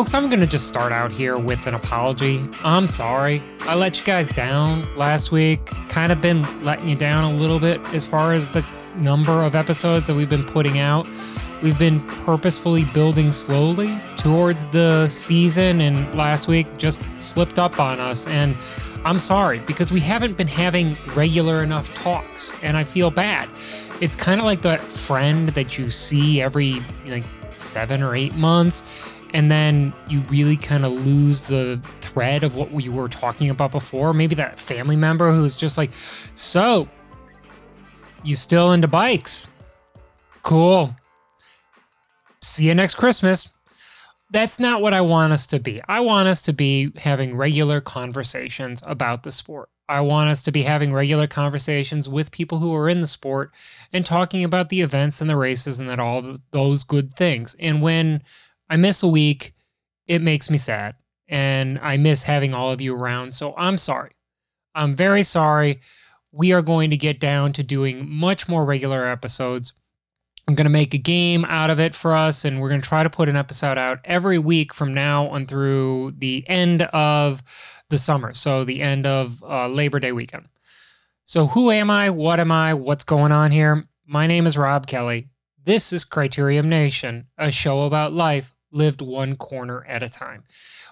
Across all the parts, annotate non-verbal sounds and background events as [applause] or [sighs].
Folks, I'm going to just start out here with an apology. I'm sorry. I let you guys down last week. Kind of been letting you down a little bit as far as the number of episodes that we've been putting out. We've been purposefully building slowly towards the season, and last week just slipped up on us. And I'm sorry because we haven't been having regular enough talks, and I feel bad. It's kind of like that friend that you see every like seven or eight months, and then you really kind of lose the thread of what we were talking about before. Maybe that family member who's just like, So, you still into bikes? Cool. See you next Christmas. That's not what I want us to be. I want us to be having regular conversations about the sport. I want us to be having regular conversations with people who are in the sport and talking about the events and the races and that all those good things. And when I miss a week, it makes me sad. And I miss having all of you around. So I'm sorry. I'm very sorry. We are going to get down to doing much more regular episodes. I'm going to make a game out of it for us, and we're going to try to put an episode out every week from now on through the end of the summer. So, the end of uh, Labor Day weekend. So, who am I? What am I? What's going on here? My name is Rob Kelly. This is Criterium Nation, a show about life lived one corner at a time.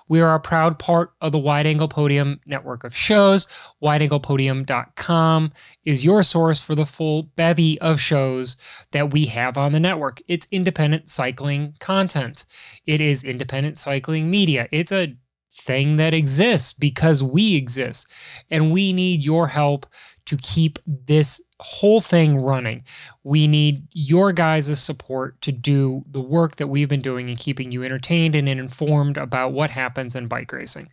We are a proud part of the Wide Angle Podium network of shows. WideAnglePodium.com is your source for the full bevy of shows that we have on the network. It's independent cycling content, it is independent cycling media. It's a thing that exists because we exist, and we need your help to keep this whole thing running. We need your guys' support to do the work that we've been doing and keeping you entertained and informed about what happens in bike racing.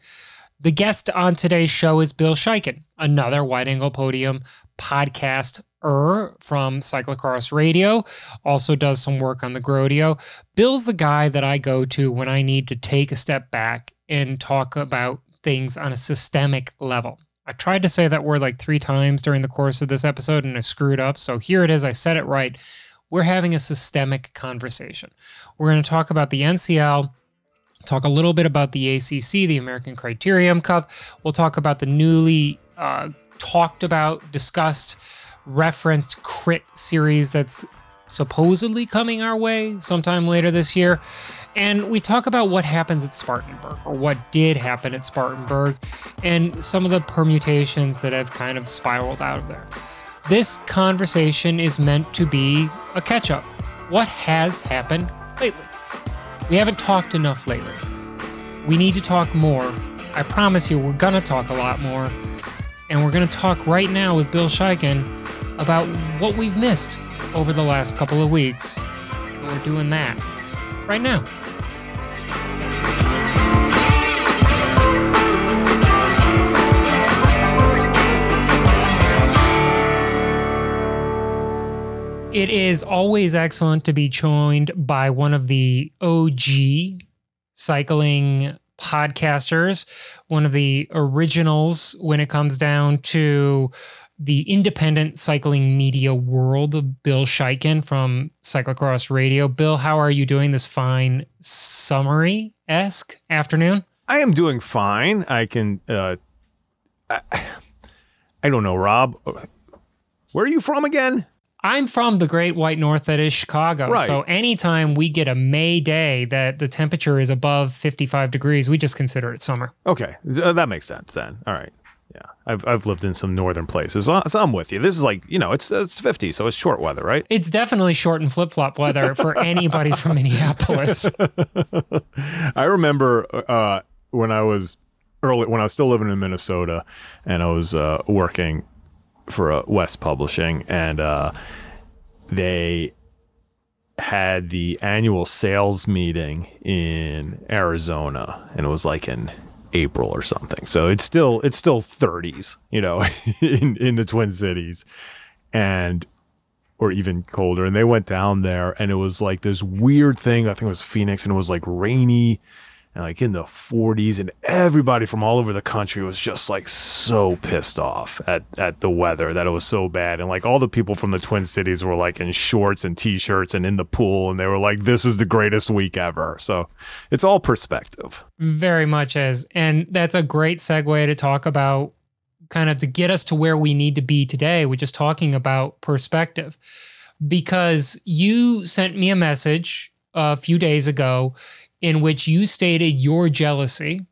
The guest on today's show is Bill Schieken, another wide angle podium podcast from Cyclocross Radio, also does some work on the Grodio. Bill's the guy that I go to when I need to take a step back and talk about things on a systemic level. I tried to say that word like three times during the course of this episode and I screwed up. So here it is. I said it right. We're having a systemic conversation. We're going to talk about the NCL, talk a little bit about the ACC, the American Criterium Cup. We'll talk about the newly uh, talked about, discussed, referenced crit series that's supposedly coming our way sometime later this year. And we talk about what happens at Spartanburg, or what did happen at Spartanburg, and some of the permutations that have kind of spiraled out of there. This conversation is meant to be a catch up. What has happened lately? We haven't talked enough lately. We need to talk more. I promise you, we're going to talk a lot more. And we're going to talk right now with Bill Schieken about what we've missed over the last couple of weeks. We're doing that right now. It is always excellent to be joined by one of the OG cycling podcasters, one of the originals when it comes down to the independent cycling media world, Bill Schieken from Cyclocross Radio. Bill, how are you doing this fine summary esque afternoon? I am doing fine. I can, uh, I, I don't know, Rob. Where are you from again? I'm from the Great White North that is Chicago. Right. So anytime we get a May day that the temperature is above 55 degrees, we just consider it summer. Okay, that makes sense then. All right. Yeah, I've I've lived in some northern places, so I'm with you. This is like you know, it's it's 50, so it's short weather, right? It's definitely short and flip flop weather for [laughs] anybody from Minneapolis. [laughs] I remember uh, when I was early, when I was still living in Minnesota, and I was uh, working for uh, West Publishing, and uh, they had the annual sales meeting in Arizona, and it was like in April or something. So it's still it's still 30s, you know, [laughs] in in the Twin Cities, and or even colder. And they went down there, and it was like this weird thing. I think it was Phoenix, and it was like rainy and like in the 40s and everybody from all over the country was just like so pissed off at at the weather that it was so bad. And like all the people from the twin cities were like in shorts and t-shirts and in the pool and they were like this is the greatest week ever. So it's all perspective. Very much is. And that's a great segue to talk about kind of to get us to where we need to be today we're just talking about perspective. Because you sent me a message a few days ago in which you stated your jealousy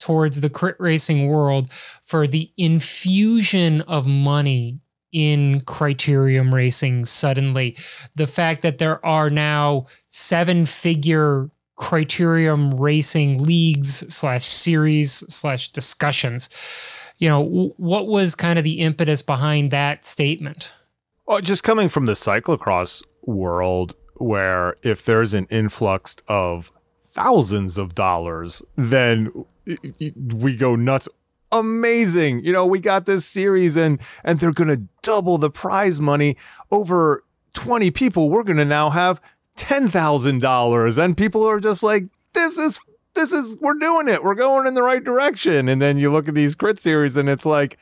towards the crit racing world for the infusion of money in criterium racing suddenly. The fact that there are now seven figure criterium racing leagues slash series slash discussions. You know what was kind of the impetus behind that statement? Well just coming from the cyclocross world where if there's an influx of thousands of dollars, then we go nuts. Amazing. You know, we got this series and and they're going to double the prize money over 20 people. We're going to now have $10,000 and people are just like this is this is we're doing it. We're going in the right direction. And then you look at these crit series and it's like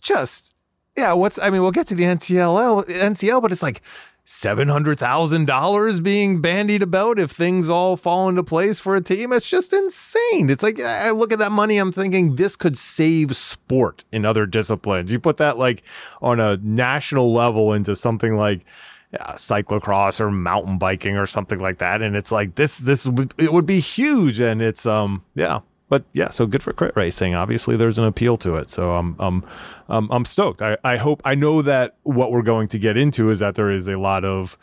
just yeah, what's I mean, we'll get to the NCL NCL, but it's like $700,000 being bandied about if things all fall into place for a team. It's just insane. It's like, I look at that money, I'm thinking this could save sport in other disciplines. You put that like on a national level into something like, yeah, cyclocross or mountain biking or something like that, and it's like this. This it would be huge, and it's um yeah but yeah, so good for crit racing. Obviously, there's an appeal to it. So I'm I'm I'm, stoked. I, I hope I know that what we're going to get into is that there is a lot of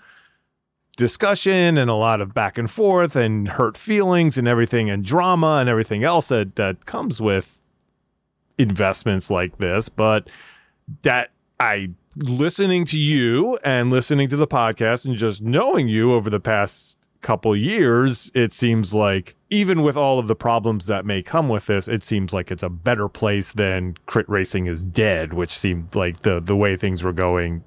discussion and a lot of back and forth and hurt feelings and everything and drama and everything else that that comes with investments like this. But that I listening to you and listening to the podcast and just knowing you over the past couple years, it seems like even with all of the problems that may come with this, it seems like it's a better place than crit racing is dead, which seemed like the the way things were going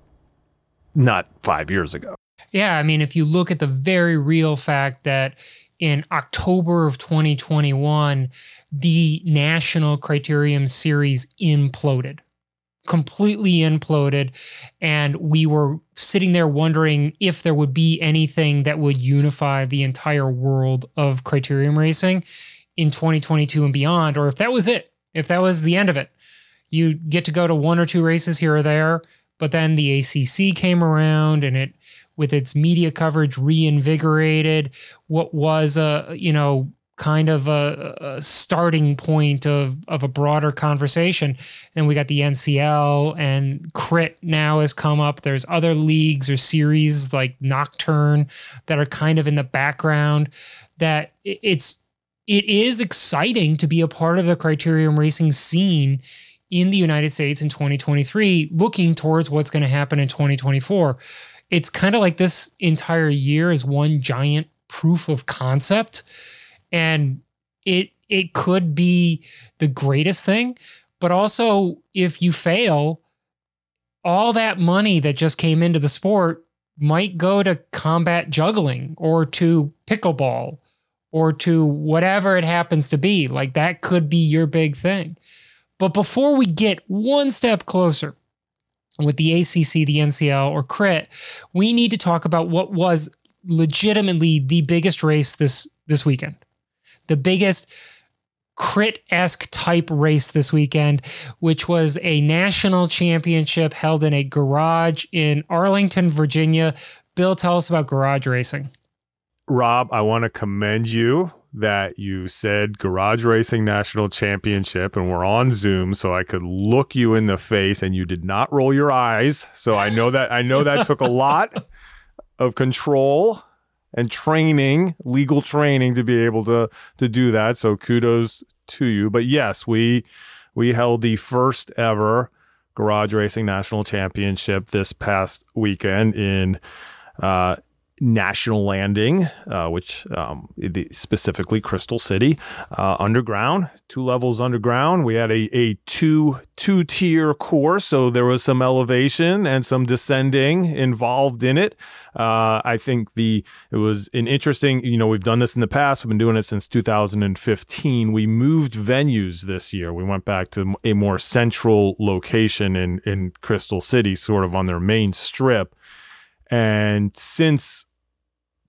not 5 years ago. Yeah, I mean if you look at the very real fact that in October of 2021, the National Criterium Series imploded completely imploded and we were sitting there wondering if there would be anything that would unify the entire world of criterium racing in 2022 and beyond or if that was it if that was the end of it. You get to go to one or two races here or there but then the ACC came around and it with its media coverage reinvigorated what was a you know kind of a, a, starting point of of a broader conversation. And we got the NCL and Crit now has come up. There's other leagues or series like Nocturne that are kind of in the background. That it's it is exciting to be a part of the criterium racing scene in the United States in 2023, looking towards what's going to happen in 2024. It's kind of like this entire year is one giant proof of concept and it it could be the greatest thing. But also if you fail all that money that just came into the sport might go to combat juggling or to pickleball or to whatever it happens to be. Like that could be your big thing. But before we get one step closer with the ACC, the NCL, or CRIT, we need to talk about what was legitimately the biggest race this this weekend the biggest crit esque type race this weekend, which was a national championship held in a garage in Arlington, Virginia. Bill, tell us about garage racing. Rob, I want to commend you that you said Garage Racing National Championship and we're on Zoom so I could look you in the face and you did not roll your eyes. So I know that I know that took a lot of control and training, legal training to be able to to do that. So kudos to you. But yes, we we held the first ever garage racing national championship this past weekend in uh, National Landing, uh, which um, specifically Crystal City, uh, underground, two levels underground. We had a, a two two tier course, so there was some elevation and some descending involved in it. Uh, I think the it was an interesting. You know, we've done this in the past. We've been doing it since 2015. We moved venues this year. We went back to a more central location in in Crystal City, sort of on their main strip. And since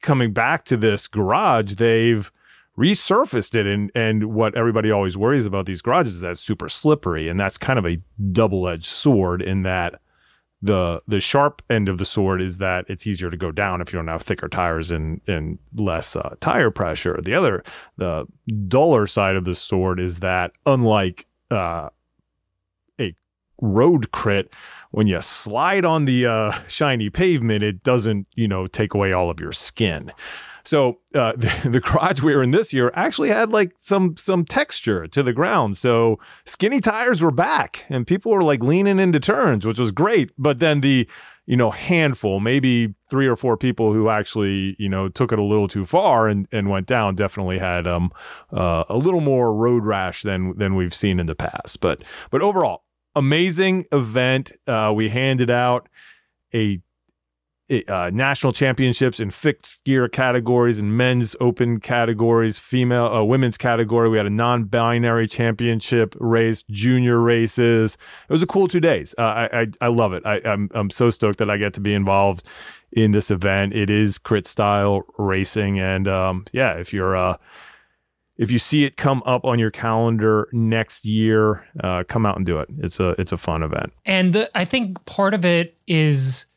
coming back to this garage, they've resurfaced it and and what everybody always worries about these garages is that super slippery and that's kind of a double-edged sword in that the the sharp end of the sword is that it's easier to go down if you don't have thicker tires and and less uh, tire pressure. The other the duller side of the sword is that unlike uh, a road crit when you slide on the uh, shiny pavement, it doesn't, you know, take away all of your skin. So uh, the, [laughs] the, garage we were in this year actually had like some some texture to the ground. So skinny tires were back, and people were like leaning into turns, which was great. But then the you know handful, maybe three or four people who actually you know took it a little too far and, and went down, definitely had um uh, a little more road rash than than we've seen in the past. But but overall, amazing event. Uh, we handed out a, a uh, national championships in fixed gear categories and men's open categories, female, uh, women's category. We had a non-binary championship race, junior races. It was a cool two days. Uh, I, I, I love it. I, I'm I'm so stoked that I get to be involved in this event. It is crit style racing, and um, yeah, if you're uh if you see it come up on your calendar next year, uh, come out and do it. It's a it's a fun event. And the, I think part of it is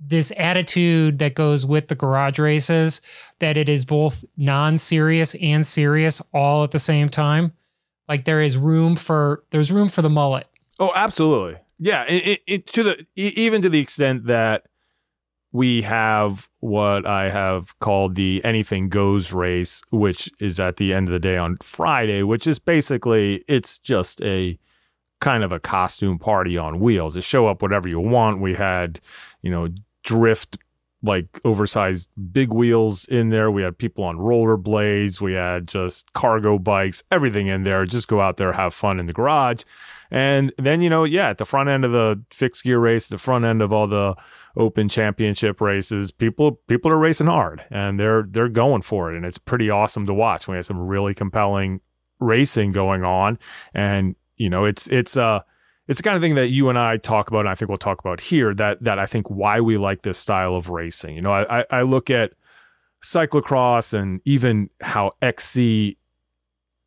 this attitude that goes with the garage races that it is both non-serious and serious all at the same time. Like there is room for there's room for the mullet. Oh, absolutely. Yeah, it, it, to the even to the extent that we have what I have called the anything goes race, which is at the end of the day on Friday, which is basically it's just a kind of a costume party on wheels. It show up whatever you want. We had, you know, drift like oversized big wheels in there. We had people on rollerblades. We had just cargo bikes, everything in there. Just go out there, have fun in the garage. And then, you know, yeah, at the front end of the fixed gear race, the front end of all the open championship races, people people are racing hard and they're they're going for it. And it's pretty awesome to watch. We have some really compelling racing going on. And, you know, it's it's uh it's the kind of thing that you and I talk about, and I think we'll talk about here. That that I think why we like this style of racing. You know, I I look at cyclocross and even how XC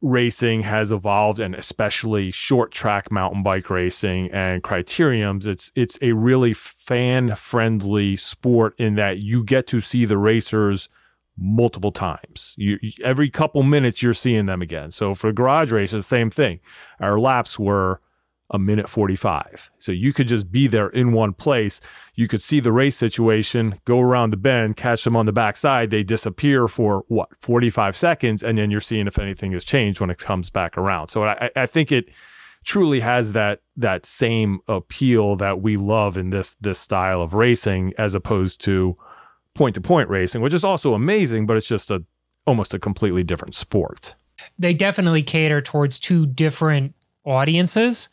racing has evolved and especially short track mountain bike racing and criteriums it's it's a really fan friendly sport in that you get to see the racers multiple times. You every couple minutes you're seeing them again. So for garage races same thing. Our laps were a minute 45. So you could just be there in one place. You could see the race situation, go around the bend, catch them on the backside. They disappear for what, 45 seconds. And then you're seeing if anything has changed when it comes back around. So I, I think it truly has that that same appeal that we love in this this style of racing as opposed to point to point racing, which is also amazing, but it's just a almost a completely different sport. They definitely cater towards two different audiences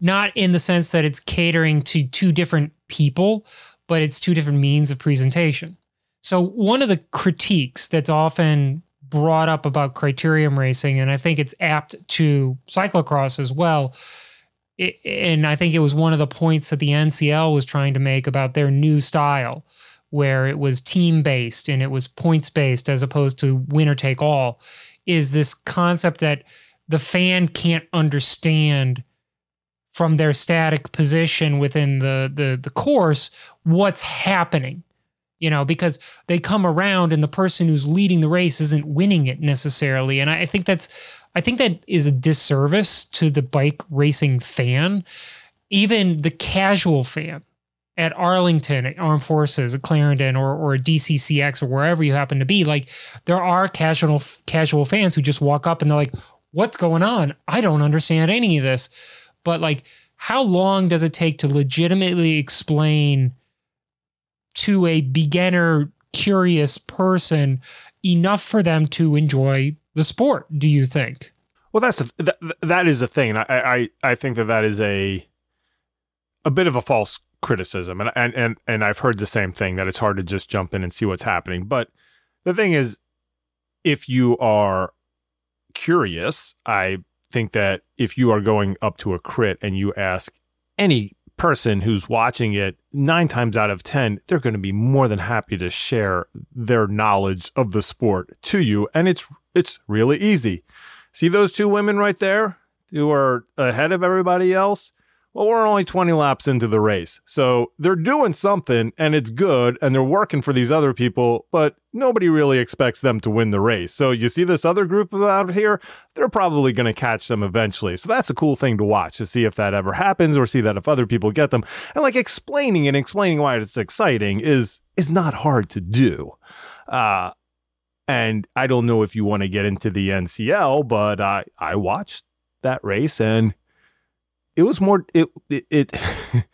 not in the sense that it's catering to two different people, but it's two different means of presentation. So, one of the critiques that's often brought up about criterium racing, and I think it's apt to cyclocross as well. It, and I think it was one of the points that the NCL was trying to make about their new style, where it was team based and it was points based as opposed to winner take all, is this concept that the fan can't understand from their static position within the the the course what's happening you know because they come around and the person who's leading the race isn't winning it necessarily and i think that's i think that is a disservice to the bike racing fan even the casual fan at Arlington, at Armed Forces, at Clarendon, or or DCCX, or wherever you happen to be, like there are casual casual fans who just walk up and they're like, "What's going on? I don't understand any of this." But like how long does it take to legitimately explain to a beginner curious person enough for them to enjoy the sport, do you think? Well, that's a, that, that is a thing. I, I I think that that is a a bit of a false criticism, and and and and I've heard the same thing that it's hard to just jump in and see what's happening. But the thing is, if you are curious, I think that if you are going up to a crit and you ask any person who's watching it, nine times out of 10, they're going to be more than happy to share their knowledge of the sport to you. And it's, it's really easy. See those two women right there who are ahead of everybody else? Well, we're only 20 laps into the race. So they're doing something and it's good and they're working for these other people, but nobody really expects them to win the race. So you see this other group out here, they're probably going to catch them eventually. So that's a cool thing to watch to see if that ever happens or see that if other people get them. And like explaining and explaining why it's exciting is is not hard to do. Uh and I don't know if you want to get into the NCL, but I I watched that race and it was more it it, it [laughs]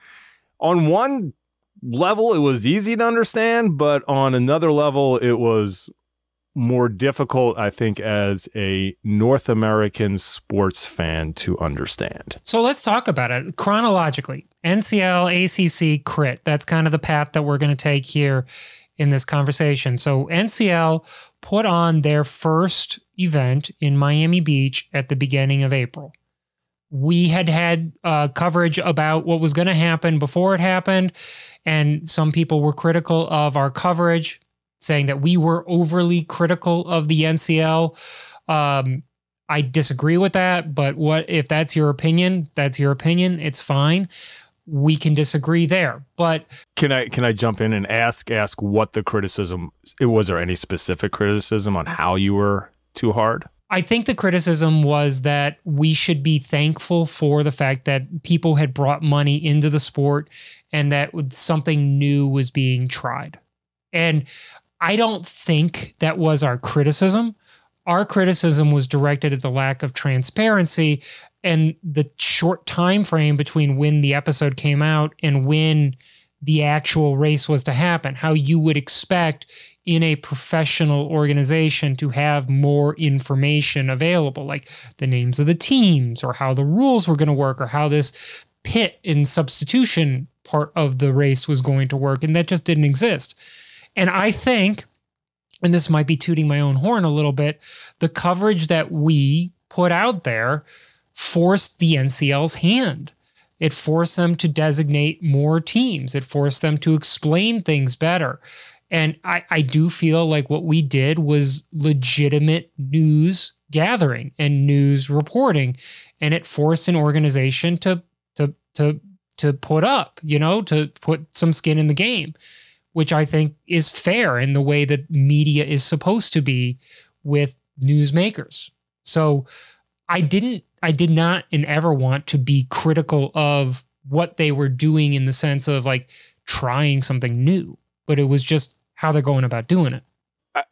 on one level it was easy to understand but on another level it was more difficult i think as a north american sports fan to understand. So let's talk about it chronologically. Ncl acc crit. That's kind of the path that we're going to take here in this conversation. So ncl put on their first event in miami beach at the beginning of april we had had uh, coverage about what was going to happen before it happened. And some people were critical of our coverage, saying that we were overly critical of the NCL. Um, I disagree with that, but what if that's your opinion? That's your opinion. It's fine. We can disagree there, but can I can I jump in and ask ask what the criticism? Was there any specific criticism on how you were too hard? I think the criticism was that we should be thankful for the fact that people had brought money into the sport and that something new was being tried. And I don't think that was our criticism. Our criticism was directed at the lack of transparency and the short time frame between when the episode came out and when the actual race was to happen. How you would expect in a professional organization to have more information available, like the names of the teams or how the rules were going to work or how this pit and substitution part of the race was going to work. And that just didn't exist. And I think, and this might be tooting my own horn a little bit, the coverage that we put out there forced the NCL's hand. It forced them to designate more teams. It forced them to explain things better. And I, I do feel like what we did was legitimate news gathering and news reporting. And it forced an organization to to to to put up, you know, to put some skin in the game, which I think is fair in the way that media is supposed to be with newsmakers. So I didn't I did not and ever want to be critical of what they were doing in the sense of like trying something new, but it was just how they're going about doing it.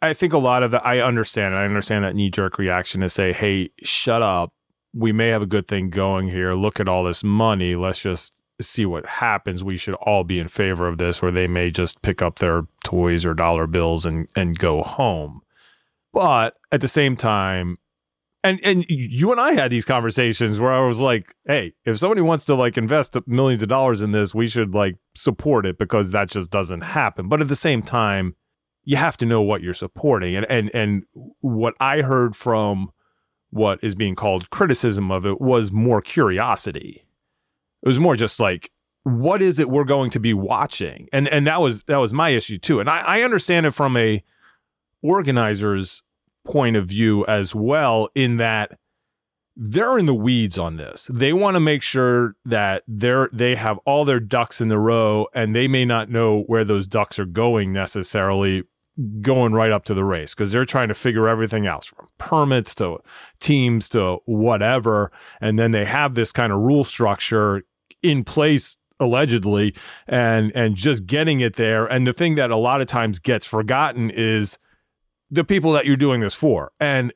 I think a lot of that, I understand. I understand that knee jerk reaction to say, hey, shut up. We may have a good thing going here. Look at all this money. Let's just see what happens. We should all be in favor of this, or they may just pick up their toys or dollar bills and, and go home. But at the same time, and and you and I had these conversations where I was like, "Hey, if somebody wants to like invest millions of dollars in this, we should like support it because that just doesn't happen." But at the same time, you have to know what you're supporting. And and and what I heard from what is being called criticism of it was more curiosity. It was more just like what is it we're going to be watching? And and that was that was my issue too. And I, I understand it from a organizer's point of view as well, in that they're in the weeds on this. They want to make sure that they're they have all their ducks in the row, and they may not know where those ducks are going necessarily going right up to the race because they're trying to figure everything else from permits to teams to whatever and then they have this kind of rule structure in place allegedly and and just getting it there and the thing that a lot of times gets forgotten is the people that you're doing this for. And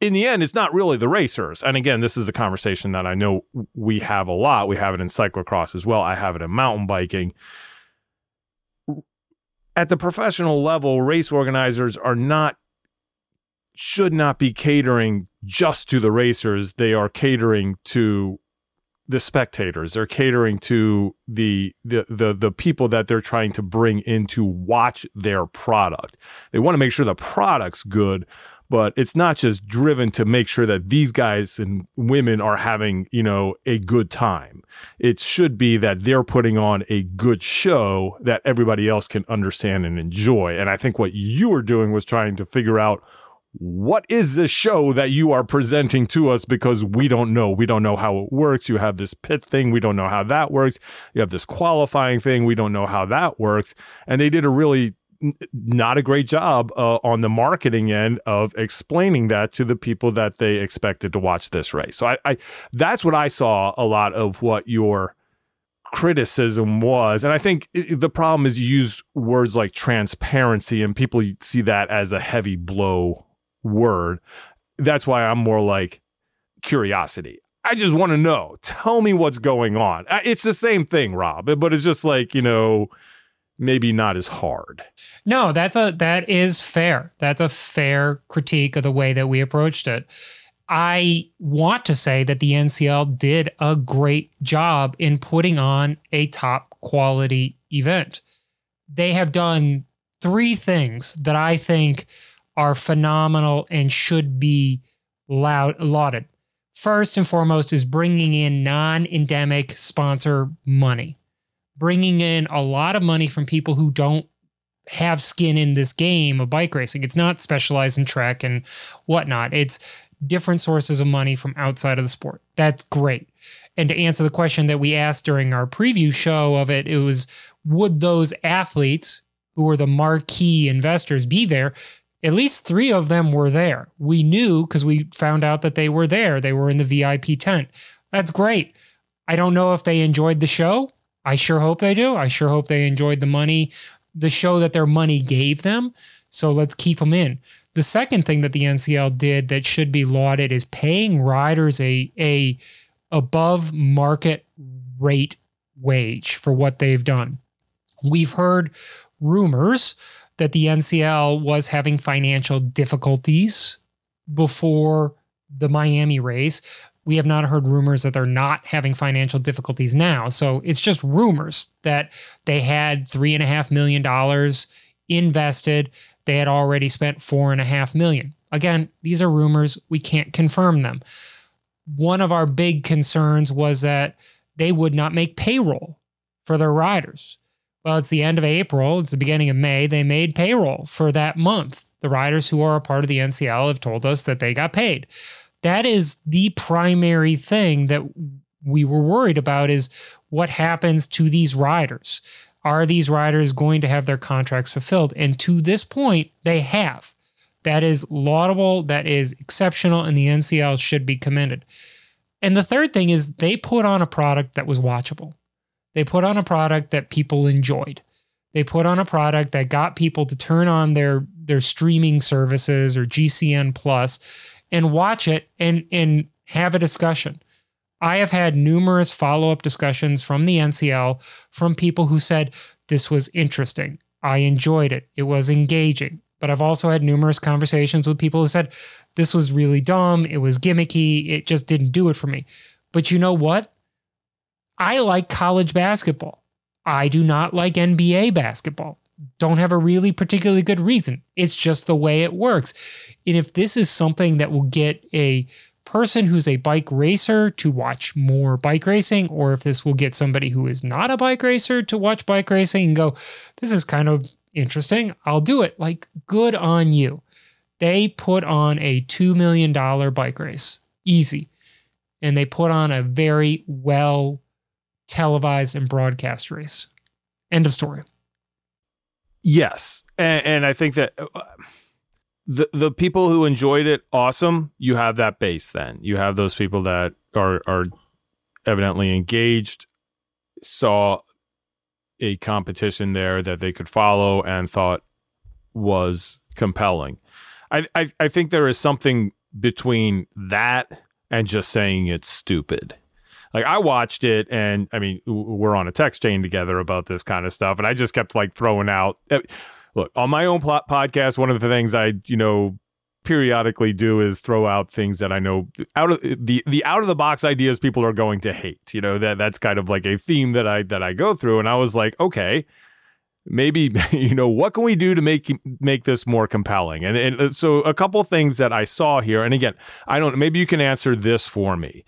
in the end, it's not really the racers. And again, this is a conversation that I know we have a lot. We have it in cyclocross as well. I have it in mountain biking. at the professional level, race organizers are not should not be catering just to the racers. They are catering to the spectators. They're catering to the, the the the people that they're trying to bring in to watch their product. They want to make sure the product's good, but it's not just driven to make sure that these guys and women are having, you know, a good time. It should be that they're putting on a good show that everybody else can understand and enjoy. And I think what you were doing was trying to figure out what is this show that you are presenting to us? Because we don't know. We don't know how it works. You have this pit thing. We don't know how that works. You have this qualifying thing. We don't know how that works. And they did a really not a great job uh, on the marketing end of explaining that to the people that they expected to watch this race. So I, I that's what i saw a lot of what your criticism was. And i think the problem is you use words like transparency and people see that as a heavy blow word. That's why I'm more like curiosity. I just want to know. Tell me what's going on. It's the same thing, Rob, but it's just like, you know, maybe not as hard. No, that's a that is fair. That's a fair critique of the way that we approached it. I want to say that the NCL did a great job in putting on a top quality event. They have done three things that I think are phenomenal and should be loud, lauded. First and foremost is bringing in non endemic sponsor money, bringing in a lot of money from people who don't have skin in this game of bike racing. It's not specialized in trek and whatnot. It's different sources of money from outside of the sport. That's great. And to answer the question that we asked during our preview show of it, it was would those athletes who were the marquee investors be there? At least three of them were there. We knew because we found out that they were there. They were in the VIP tent. That's great. I don't know if they enjoyed the show. I sure hope they do. I sure hope they enjoyed the money, the show that their money gave them. So let's keep them in. The second thing that the NCL did that should be lauded is paying riders a a above market rate wage for what they've done. We've heard rumors that the NCL was having financial difficulties before the Miami race. We have not heard rumors that they're not having financial difficulties now. So it's just rumors that they had three and a half million dollars invested. They had already spent four and a half million. Again, these are rumors. We can't confirm them. One of our big concerns was that they would not make payroll for their riders. Well, it's the end of April, it's the beginning of May. They made payroll for that month. The riders who are a part of the NCL have told us that they got paid. That is the primary thing that we were worried about is what happens to these riders. Are these riders going to have their contracts fulfilled? And to this point, they have. That is laudable, that is exceptional, and the NCL should be commended. And the third thing is they put on a product that was watchable. They put on a product that people enjoyed. They put on a product that got people to turn on their their streaming services or GCN Plus and watch it and and have a discussion. I have had numerous follow-up discussions from the NCL from people who said this was interesting. I enjoyed it. It was engaging. But I've also had numerous conversations with people who said this was really dumb, it was gimmicky, it just didn't do it for me. But you know what? I like college basketball. I do not like NBA basketball. Don't have a really particularly good reason. It's just the way it works. And if this is something that will get a person who's a bike racer to watch more bike racing, or if this will get somebody who is not a bike racer to watch bike racing and go, this is kind of interesting, I'll do it. Like, good on you. They put on a $2 million bike race, easy. And they put on a very well televised and broadcast race. End of story. Yes, and, and I think that uh, the the people who enjoyed it, awesome. You have that base. Then you have those people that are are evidently engaged, saw a competition there that they could follow and thought was compelling. I, I, I think there is something between that and just saying it's stupid Like I watched it, and I mean, we're on a text chain together about this kind of stuff, and I just kept like throwing out. Eh, look, on my own plot podcast, one of the things I, you know, periodically do is throw out things that I know out of the the out of the box ideas people are going to hate. You know that that's kind of like a theme that I that I go through, and I was like, okay, maybe [laughs] you know what can we do to make make this more compelling? And and uh, so a couple things that I saw here, and again, I don't. Maybe you can answer this for me.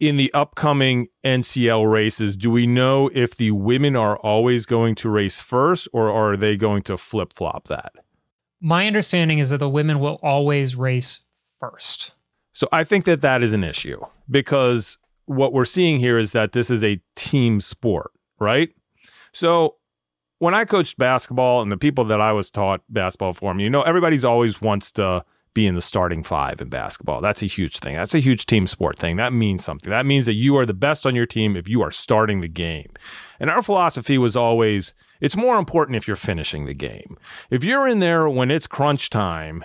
In the upcoming NCL races, do we know if the women are always going to race first, or are they going to flip flop that? My understanding is that the women will always race first. So I think that that is an issue because what we're seeing here is that this is a team sport, right? So when I coached basketball and the people that I was taught basketball for you know, everybody's always wants to be in the starting five in basketball. That's a huge thing. That's a huge team sport thing. That means something. That means that you are the best on your team if you are starting the game. And our philosophy was always it's more important if you're finishing the game. If you're in there when it's crunch time,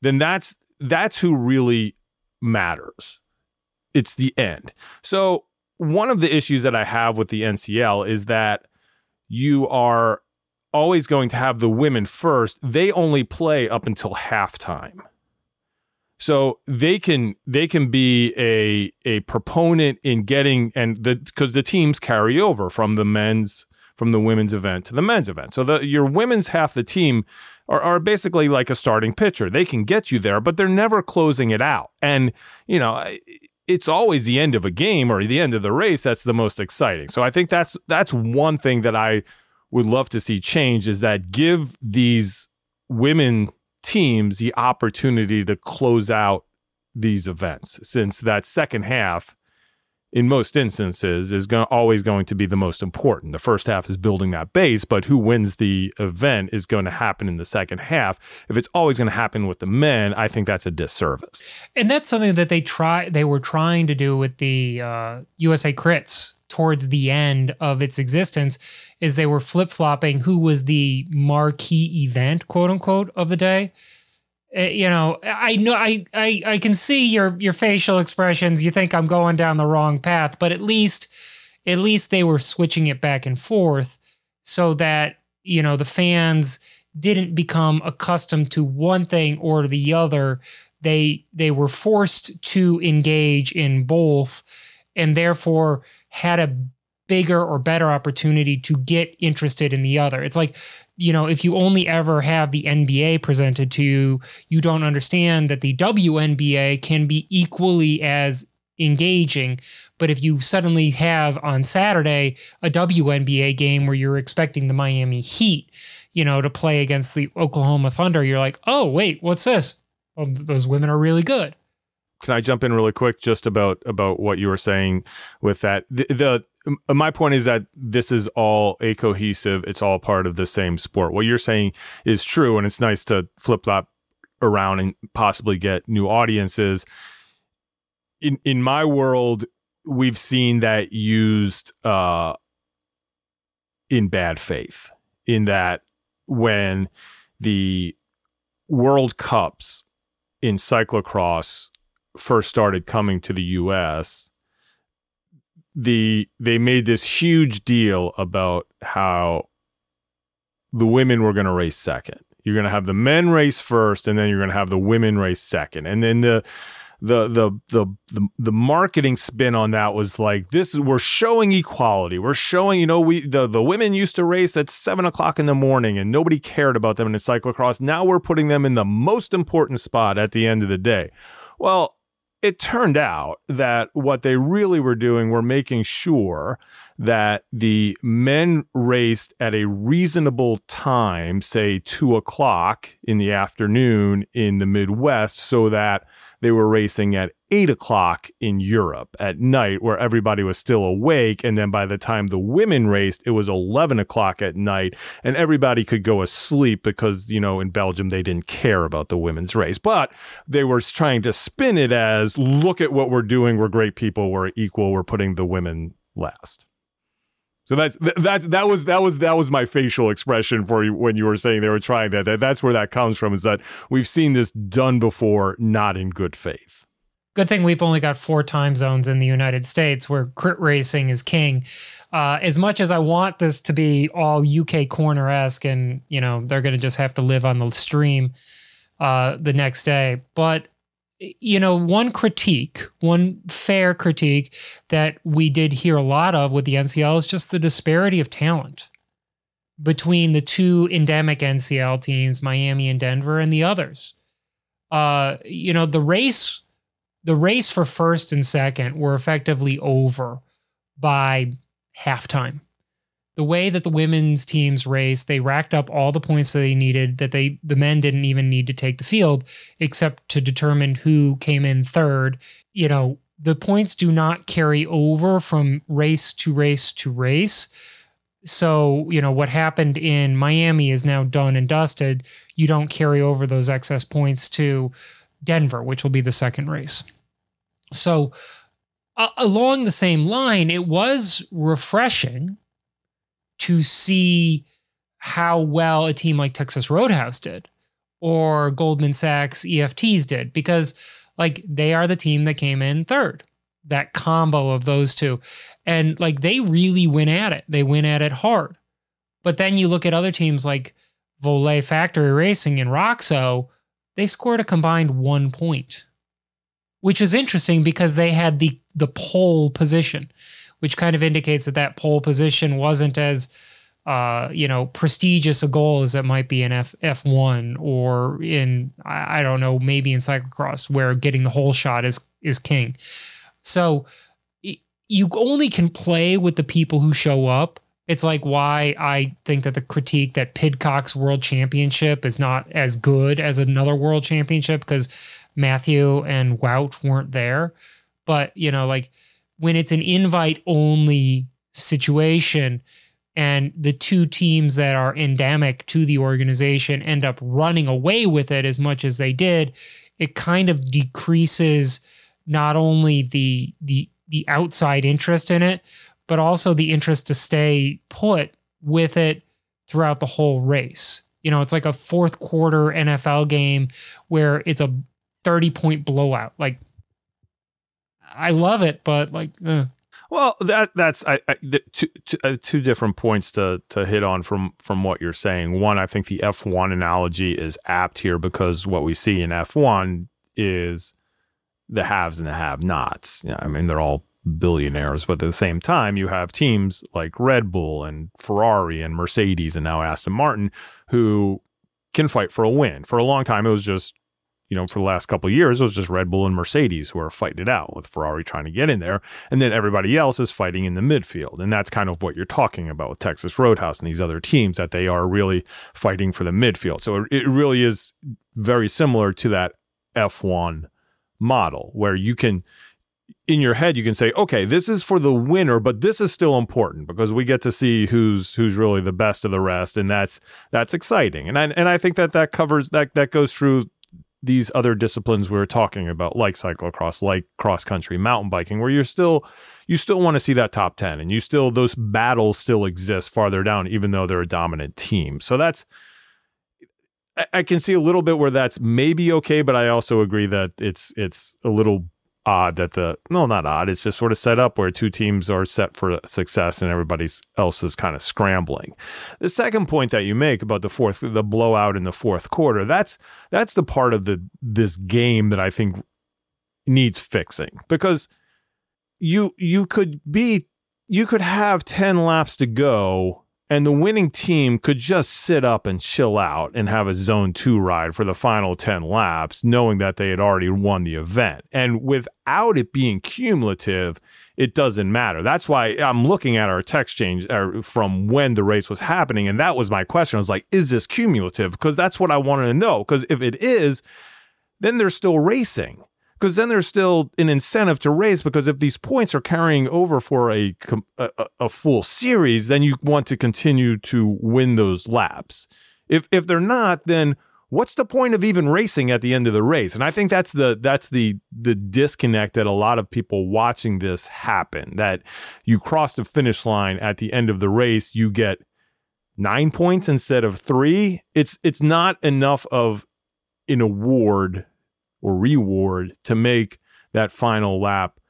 then that's that's who really matters. It's the end. So, one of the issues that I have with the NCL is that you are always going to have the women first. They only play up until halftime. So they can they can be a a proponent in getting and the because the teams carry over from the men's from the women's event to the men's event. So the your women's half the team are, are basically like a starting pitcher. They can get you there, but they're never closing it out. And you know, it's always the end of a game or the end of the race that's the most exciting. So I think that's that's one thing that I would love to see change is that give these women teams the opportunity to close out these events since that second half in most instances is going always going to be the most important. The first half is building that base, but who wins the event is going to happen in the second half. If it's always going to happen with the men, I think that's a disservice. And that's something that they try they were trying to do with the uh, USA Crits towards the end of its existence is they were flip-flopping who was the marquee event, quote unquote, of the day uh, you know, I know I, I I can see your your facial expressions. You think I'm going down the wrong path, but at least at least they were switching it back and forth so that you know the fans didn't become accustomed to one thing or the other. They they were forced to engage in both, and therefore had a bigger or better opportunity to get interested in the other. It's like you know, if you only ever have the NBA presented to you, you don't understand that the WNBA can be equally as engaging. But if you suddenly have on Saturday a WNBA game where you're expecting the Miami Heat, you know, to play against the Oklahoma Thunder, you're like, oh, wait, what's this? Well, those women are really good. Can I jump in really quick just about about what you were saying with that? The, the my point is that this is all a cohesive it's all part of the same sport what you're saying is true and it's nice to flip flop around and possibly get new audiences in in my world we've seen that used uh in bad faith in that when the world cups in cyclocross first started coming to the US the they made this huge deal about how the women were going to race second. You're going to have the men race first, and then you're going to have the women race second, and then the the the the the, the marketing spin on that was like this is we're showing equality. We're showing you know we the, the women used to race at seven o'clock in the morning and nobody cared about them in a cyclocross. Now we're putting them in the most important spot at the end of the day. Well it turned out that what they really were doing were making sure that the men raced at a reasonable time, say two o'clock in the afternoon in the Midwest, so that they were racing at eight o'clock in Europe at night, where everybody was still awake. And then by the time the women raced, it was 11 o'clock at night, and everybody could go asleep because, you know, in Belgium, they didn't care about the women's race. But they were trying to spin it as look at what we're doing. We're great people. We're equal. We're putting the women last. So that's that's that was that was that was my facial expression for you when you were saying they were trying that. that. That's where that comes from. Is that we've seen this done before, not in good faith. Good thing we've only got four time zones in the United States where crit racing is king. Uh, as much as I want this to be all UK corner esque, and you know they're going to just have to live on the stream uh, the next day, but you know, one critique, one fair critique that we did hear a lot of with the NCL is just the disparity of talent between the two endemic NCL teams, Miami and Denver, and the others. Uh, you know, the race, the race for first and second were effectively over by halftime the way that the women's teams raced, they racked up all the points that they needed that they the men didn't even need to take the field except to determine who came in third. You know, the points do not carry over from race to race to race. So, you know, what happened in Miami is now done and dusted. You don't carry over those excess points to Denver, which will be the second race. So, uh, along the same line, it was refreshing to see how well a team like Texas Roadhouse did or Goldman Sachs EFTs did because like they are the team that came in third. That combo of those two. And like they really went at it. They went at it hard. But then you look at other teams like Voler Factory Racing and Roxo, they scored a combined one point, which is interesting because they had the the pole position which kind of indicates that that pole position wasn't as uh, you know, prestigious a goal as it might be in F F1 or in I, I don't know, maybe in cyclocross where getting the holeshot is is king. So you only can play with the people who show up. It's like why I think that the critique that Pidcock's World Championship is not as good as another World Championship because Mathieu and Wout weren't there. But you know, like when it's an invite only situation and the two teams that are endemic to the organization end up running away with it as much as they did, it kind of decreases not only the the the outside interest in it, but also the interest to stay put with it throughout the whole race. You know, it's like a fourth quarter NFL game where it's a 30 point blowout. Like I love it, but like. Uh. Well, that that's I, I the, two, two, uh, two different points to to hit on from from what you're saying. One, I think the F1 analogy is apt here because what we see in F1 is the haves and the have-nots. Yeah, I mean, they're all billionaires, but at the same time, you have teams like Red Bull and Ferrari and Mercedes and now Aston Martin who can fight for a win. For a long time, it was just you know, for the last couple years, it was just Red Bull and Mercedes who are fighting it out with Ferrari trying to get in there. And then everybody else is fighting in the midfield. And that's kind of what you're talking about with Texas Roadhouse and these other teams that they are really fighting for the midfield. So it really is very similar to that F1 model where you can, in your head, you can say, okay, this is for the winner, but this is still important because we get to see who's who's really the best of the rest, and that's that's exciting. And I and I think that that covers that that goes through these other disciplines we are talking about, like cyclocross, like cross country, mountain biking, where you're still you still want to see that top ten, and you still those battles still exist farther down, even though they're a dominant team. So that's I can see a little bit where that's maybe okay, but I also agree that it's it's a little odd that the no not odd. It's just sort of set up where two teams are set for success and everybody else is kind of scrambling. The second point that you make about the fourth the blowout in the fourth quarter that's that's the part of the this game that i think needs fixing because you you could be you could have 10 laps to go and the winning team could just sit up and chill out and have a zone two ride for the final 10 laps, knowing that they had already won the event. And without it being cumulative, it doesn't matter. That's why I'm looking at our text change uh, from when the race was happening. And that was my question. I was like, is this cumulative? Because that's what I wanted to know. Because if it is, then they're still racing because then there's still an incentive to race because if these points are carrying over for a, a, a full series then you want to continue to win those laps. If if they're not then what's the point of even racing at the end of the race? And i think that's the that's the the disconnect that a lot of people watching this happen that you cross the finish line at the end of the race you get 9 points instead of 3 it's it's not enough of an award or reward to make that final lap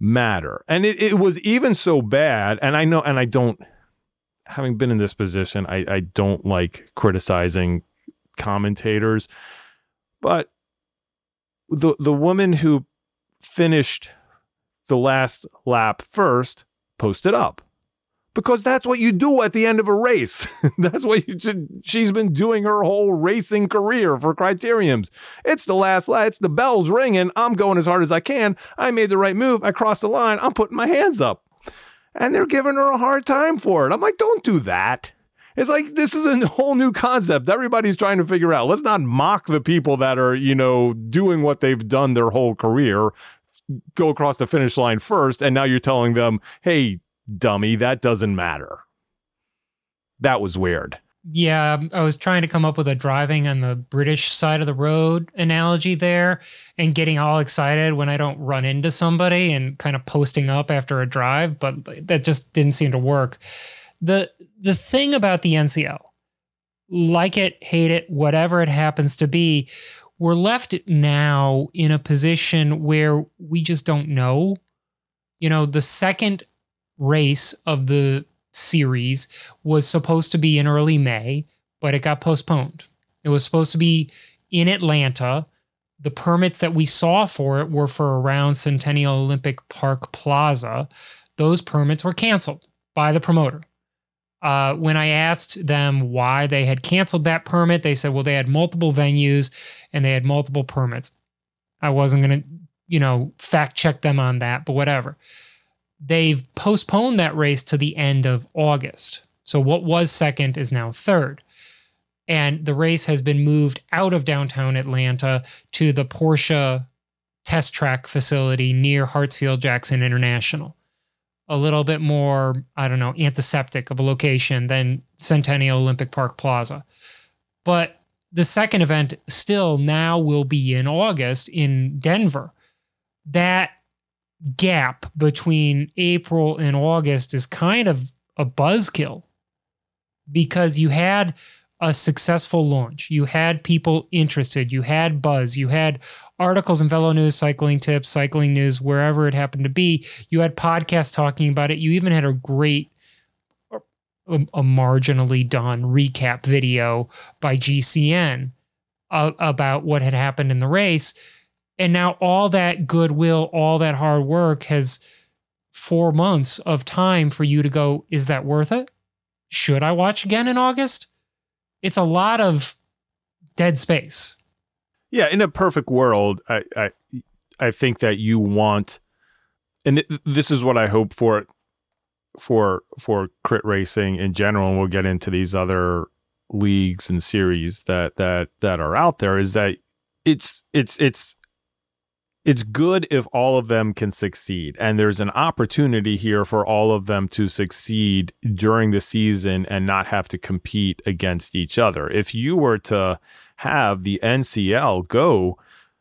matter. And it, it was even so bad. And I know, and I don't, having been in this position, I, I don't like criticizing commentators, but the the woman who finished the last lap first posted up because that's what you do at the end of a race. [laughs] that's what you she's been doing her whole racing career for criteriums. It's the last lap, it's the bells ringing. I'm going as hard as I can. I made the right move. I crossed the line. I'm putting my hands up. And they're giving her a hard time for it. I'm like, don't do that. It's like this is a whole new concept. Everybody's trying to figure out. Let's not mock the people that are, you know, doing what they've done their whole career, go across the finish line first, and now you're telling them, "Hey, dummy, that doesn't matter. That was weird. Yeah, um, I was trying to come up with a driving on the British side of the road analogy there and getting all excited when I don't run into somebody and kind of posting up after a drive, but that just didn't seem to work. The the thing about the NCL, like it, hate it, whatever it happens to be, we're left now in a position where we just don't know. You know, the second race of the series was supposed to be in early May, but it got postponed. It was supposed to be in Atlanta. The permits that we saw for it were for around Centennial Olympic Park Plaza. Those permits were canceled by the promoter. Uh, when I asked them why they had canceled that permit, they said, well, they had multiple venues and they had multiple permits. I wasn't going to, you know, fact check them on that, but whatever they've postponed that race to the end of August. So what was second is now third. And the race has been moved out of downtown Atlanta to the Porsche test track facility near Hartsfield Jackson International. A little bit more, I don't know, antiseptic of a location than Centennial Olympic Park Plaza. But the second event still now will be in August in Denver. That gap between April and August is kind of a buzzkill because you had a successful launch. You had people interested. You had buzz. You had articles in Velo News, Cycling Tips, Cycling News, wherever it happened to be. You had podcasts talking about it. You even had a great, a, marginally done recap video by GCN about what had happened in the race. And now all that goodwill, all that hard work has four months of time for you to go, is that worth it? Should I watch again in August? It's a lot of dead space. Yeah, in a perfect world, I I, I think that you want, and th- this is what I hope for, for for crit racing in general. And we'll get into these other leagues and series that that that are out there. Is that it's it's it's it's good if all of them can succeed. And there's an opportunity here for all of them to succeed during the season and not have to compete against each other. If you were to have the NCL go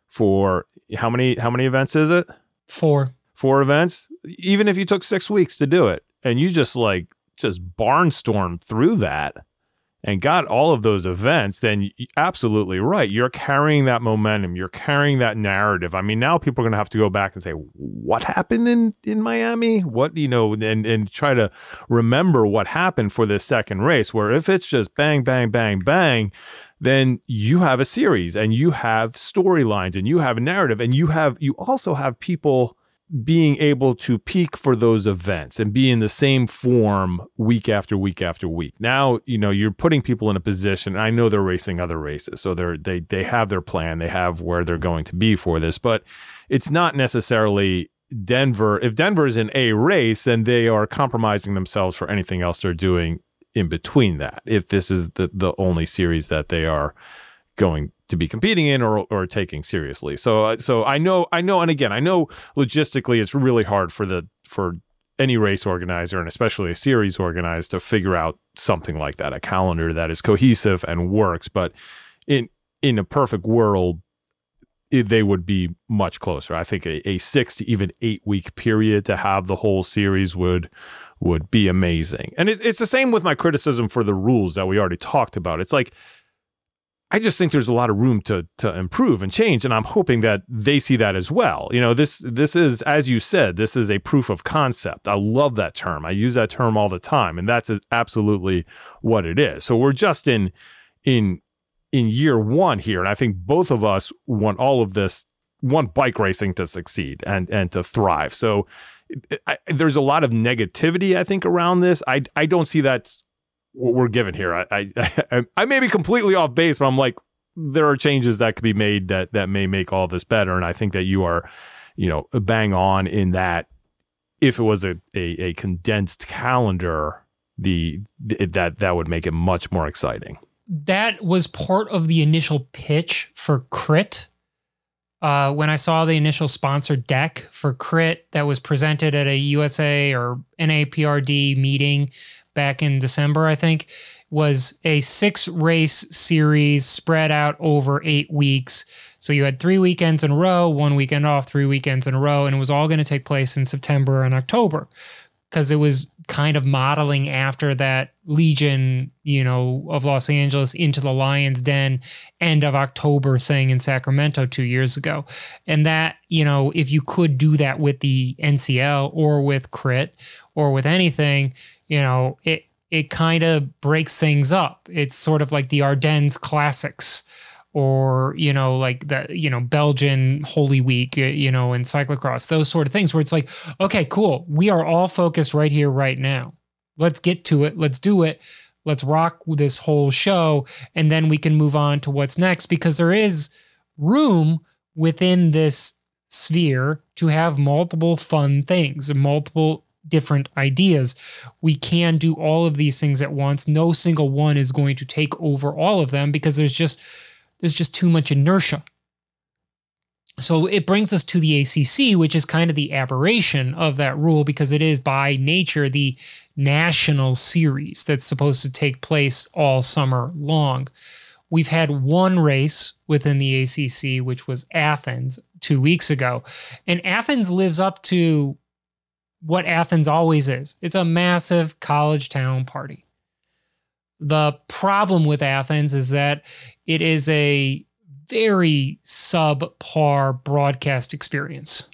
for how many how many events is it? Four. Four events? Even if you took 6 weeks to do it and you just like just barnstorm through that and got all of those events, then absolutely right. You're carrying that momentum. You're carrying that narrative. I mean, now people are going to have to go back and say, what happened in, in Miami? What, you know, and, and try to remember what happened for this second race, where if it's just bang, bang, bang, bang, then you have a series and you have storylines and you have a narrative and you have, you also have people being able to peak for those events and be in the same form week after week after week. Now, you know, you're putting people in a position. I know they're racing other races, so they're they they have their plan, they have where they're going to be for this, but it's not necessarily Denver. If Denver is in a race, then they are compromising themselves for anything else they're doing in between that. If this is the the only series that they are going to be competing in or or taking seriously. So uh, so I know I know and again I know logistically it's really hard for the for any race organizer and especially a series organizer to figure out something like that a calendar that is cohesive and works. But in in a perfect world it, they would be much closer. I think a, a 6 to even 8 week period to have the whole series would would be amazing. And it, it's the same with my criticism for the rules that we already talked about. It's like I just think there's a lot of room to to improve and change, and I'm hoping that they see that as well. You know, this this is as you said, this is a proof of concept. I love that term. I use that term all the time, and that's absolutely what it is. So we're just in in in year one here, and I think both of us want all of this want bike racing to succeed and and to thrive. So I, there's a lot of negativity I think around this. I I don't see that's we're given here. I, [laughs] I I may be completely off base, but I'm like there are changes that could be made that that may make all this better, and I think that you are, you know, bang on in that. If it was a a, a condensed calendar, the, the that that would make it much more exciting. That was part of the initial pitch for Crit uh, when I saw the initial sponsor deck for Crit that was presented at a USA or NAPRD meeting back in December, I think, was a six race series spread out over eight weeks. So you had three weekends in a row, one weekend off, three weekends in a row, and it was all going to take place in September and October because it was kind of modeling after that Legion, you know, of Los Angeles into the Lion's Den end of October thing in Sacramento two years ago. And that, you know, if you could do that with the NCL or with Crit or with anything, you know, it it kind of breaks things up. It's sort of like the Ardennes classics or you know like the you know Belgian Holy Week you know and cyclocross those sort of things where it's like okay cool. We are all focused right here right now. Let's get to it. Let's do it. Let's rock this whole show and then we can move on to what's next because there is room within this sphere to have multiple fun things multiple different ideas. We can do all of these things at once. No single one is going to take over all of them because there's just there's just too much inertia. So it brings us to the ACC, which is kind of the aberration of that rule because it is by nature the national series that's supposed to take place all summer long. We've had one race within the ACC, which was Athens two weeks ago. And Athens lives up to what Athens always is it's a massive college town party. The problem with Athens is that it is a very subpar broadcast experience.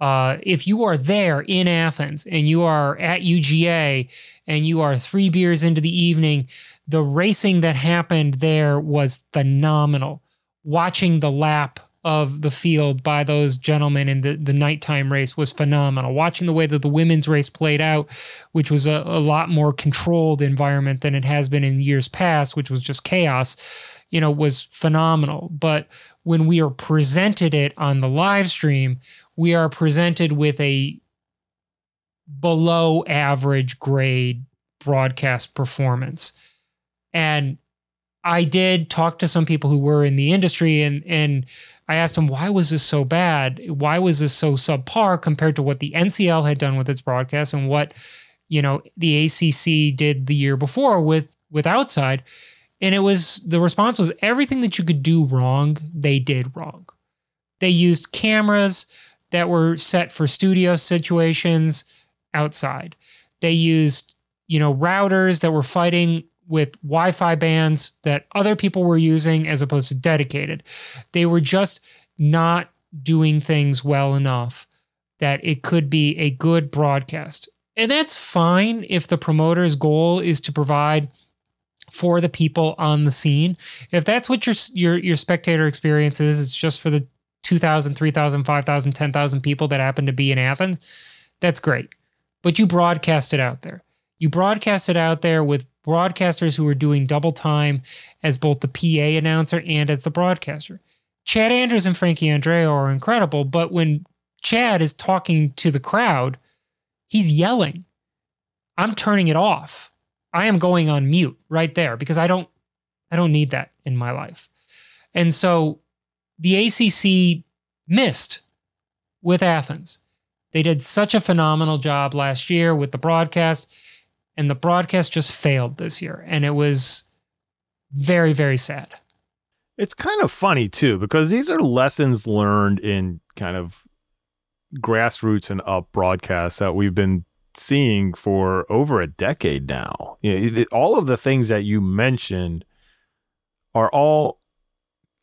Uh, if you are there in Athens and you are at UGA and you are three beers into the evening, the racing that happened there was phenomenal. Watching the lap of the field by those gentlemen in the, the nighttime race was phenomenal. Watching the way that the women's race played out, which was a, a lot more controlled environment than it has been in years past, which was just chaos, you know, was phenomenal. But when we are presented it on the live stream, we are presented with a below average grade broadcast performance. And I did talk to some people who were in the industry and and I asked him, why was this so bad? Why was this so subpar compared to what the NCL had done with its broadcast and what you know the ACC did the year before with with Outside? And it was the response was everything that you could do wrong, they did wrong. They used cameras that were set for studio situations outside. They used, you know, routers that were fighting with Wi Fi bands that other people were using as opposed to dedicated. They were just not doing things well enough that it could be a good broadcast. And that's fine if the promoter's goal is to provide for the people on the scene. If that's what your your your spectator experience is, it's just for the 2,000, 3,000, 5,000, 10,000 people that happen to be in Athens, that's great. But you broadcast it out there. You broadcast it out there with broadcasters who are doing double time as both the PA announcer and as the broadcaster. Chad Andrews and Frankie Andreu are incredible, but when Chad is talking to the crowd, he's yelling. I'm turning it off. I am going on mute right there because I don't I don't need that in my life. And so the ACC missed with Athens. They did such a phenomenal job last year with the broadcast and the broadcast just failed this year and it was very very sad. It's kind of funny too because these are lessons learned in kind of grassroots and up broadcasts that we've been seeing for over a decade now. You know, all of the things that you mentioned are all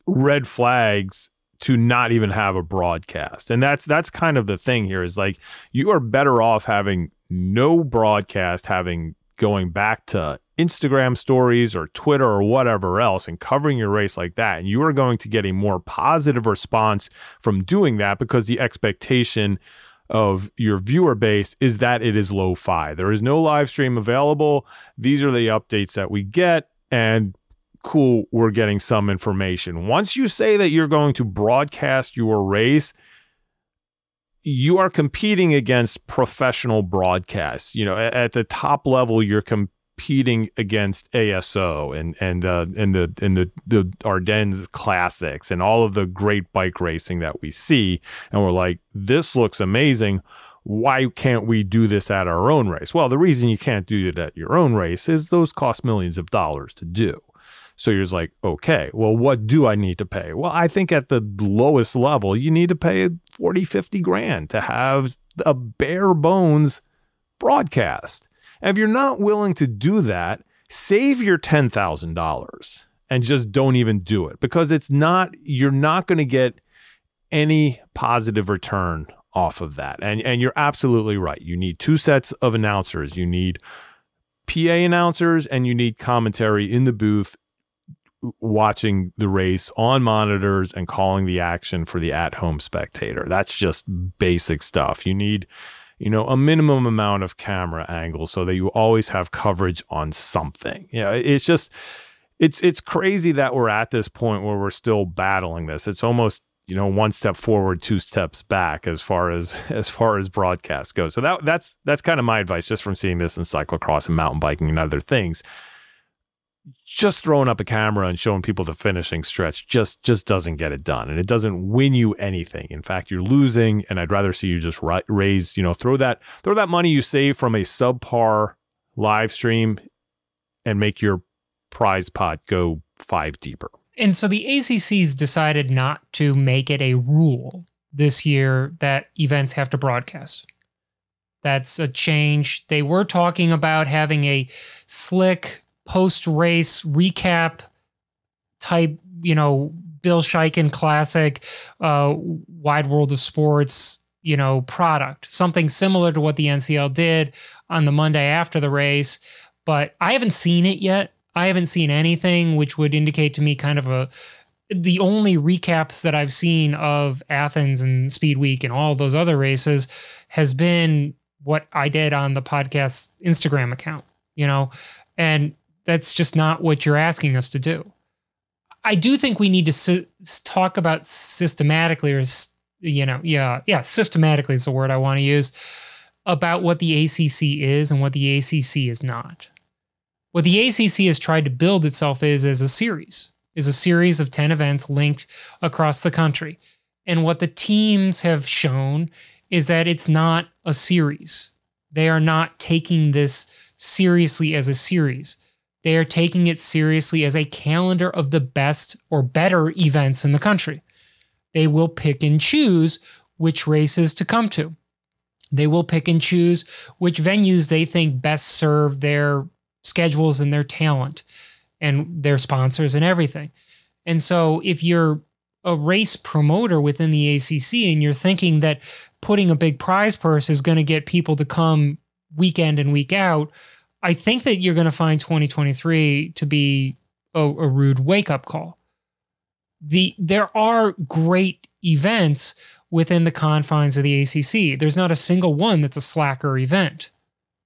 red flags to not even have a broadcast. And that's that's kind of the thing here is like you are better off having no broadcast, having going back to Instagram stories or Twitter or whatever else and covering your race like that. And you are going to get a more positive response from doing that because the expectation of your viewer base is that it is lo fi. There is no live stream available. These are the updates that we get. And cool, we're getting some information. Once you say that you're going to broadcast your race, you are competing against professional broadcasts. You know, at, the top level, you're competing against ASO and and uh, and the and the the Ardennes classics and all of the great bike racing that we see, and we're like, this looks amazing. Why can't we do this at our own race? Well, the reason you can't do it at your own race is those cost millions of dollars to do. So you're just like, okay, well, what do I need to pay? Well, I think at the lowest level, you need to pay 40, 50 grand to have a bare bones broadcast. And if you're not willing to do that, save your $10,000 and just don't even do it because it's not, you're not going to get any positive return off of that. And, and you're absolutely right. You need two sets of announcers. You need PA announcers and you need commentary in the booth watching the race on monitors and calling the action for the at home spectator. That's just basic stuff. You need, you know, a minimum amount of camera angles so that you always have coverage on something. You know, it's just, it's, it's crazy that we're at this point where we're still battling this. It's almost, you know, one step forward, two steps back as far as, [laughs] as far as broadcast goes. So that, that's, that's kind of my advice just from seeing this in cyclocross and mountain biking and other things just throwing up a camera and showing people the finishing stretch just just doesn't get it done. And it doesn't win you anything. In fact you're losing and i'd rather see you just raise you know throw that throw that money you save from a subpar live stream and make your prize pot go five deeper. And so the acc's decided not to make it a rule this year that events have to broadcast. That's a change. They were talking about having a slick post race recap type, you know, Bill Schieken classic, uh, Wide World of Sports, you know, product, something similar to what the NCL did on the Monday after the race. But I haven't seen it yet. I haven't seen anything which would indicate to me kind of a the only recaps that I've seen of Athens and Speed Week and all those other races has been what I did on the podcast Instagram account, you know, and that's just not what you're asking us to do. I do think we need to talk about systematically, or you know, yeah, yeah, systematically is the word I want to use about what the ACC is and what the ACC is not. What the ACC has tried to build itself is as a series, is a series of 10 events linked across the country. And what the teams have shown is that it's not a series. They are not taking this seriously as a series. They are taking it seriously as a calendar of the best or better events in the country. They will pick and choose which races to come to. They will pick and choose which venues they think best serve their schedules and their talent and their sponsors and everything. And so if you're a race promoter within the ACC and you're thinking that putting a big prize purse is going to get people to come weekend and week out, I think that you're going to find 2023 to be a, a rude wake up call. The there are great events within the confines of the ACC. There's not a single one that's a slacker event.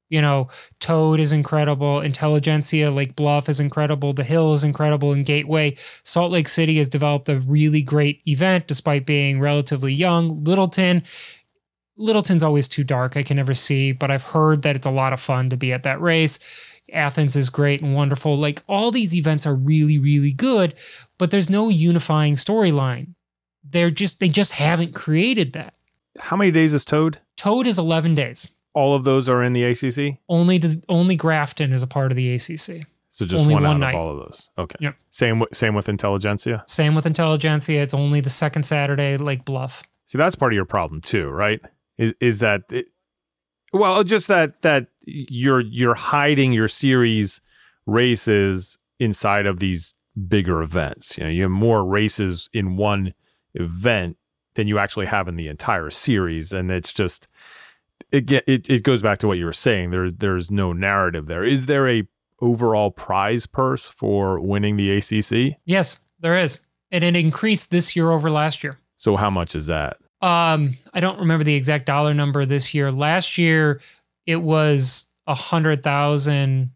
You know, Toad is incredible. Intelligentsia, Lake Bluff is incredible. The Hill is incredible. And Gateway, Salt Lake City has developed a really great event despite being relatively young. Littleton Littleton's always too dark. I can never see, but I've heard that it's a lot of fun to be at that race. Athens is great and wonderful. Like all these events are really, really good, but there's no unifying storyline. They're just they just haven't created that. How many days is Toad? Toad is 11 days. All of those are in the ACC. Only the only Grafton is a part of the ACC. So just only one, one out night. of all of those. Okay. Yep. Same same with Intelligentsia. Same with Intelligentsia. It's only the second Saturday, Lake Bluff. See, that's part of your problem too, right? Is is that it, well just that that you're you're hiding your series races inside of these bigger events. You know, you have more races in one event than you actually have in the entire series, and it's just it it, it goes back to what you were saying. There there's no narrative there. Is there a overall prize purse for winning the ACC? Yes, there is, and it increased this year over last year. So how much is that? Um, I don't remember the exact dollar number this year. Last year, it was a hundred thousand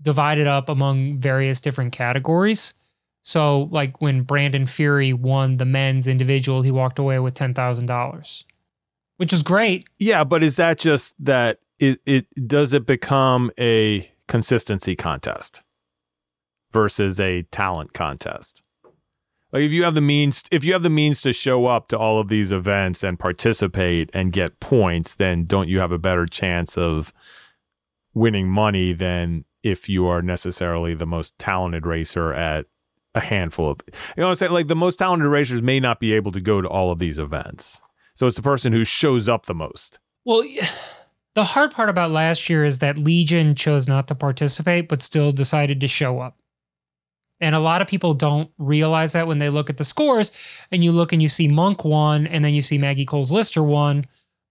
divided up among various different categories. So, like when Brandon Fury won the men's individual, he walked away with ten thousand dollars, which is great. Yeah, but is that just that? It, it does it become a consistency contest versus a talent contest? Like if you have the means, if you have the means to show up to all of these events and participate and get points, then don't you have a better chance of winning money than if you are necessarily the most talented racer at a handful of you know what I'm saying? Like the most talented racers may not be able to go to all of these events. So it's the person who shows up the most. Well, [sighs] the hard part about last year is that Legion chose not to participate, but still decided to show up. And a lot of people don't realize that when they look at the scores and you look and you see Monk won and then you see Maggie Coles-Lyster won.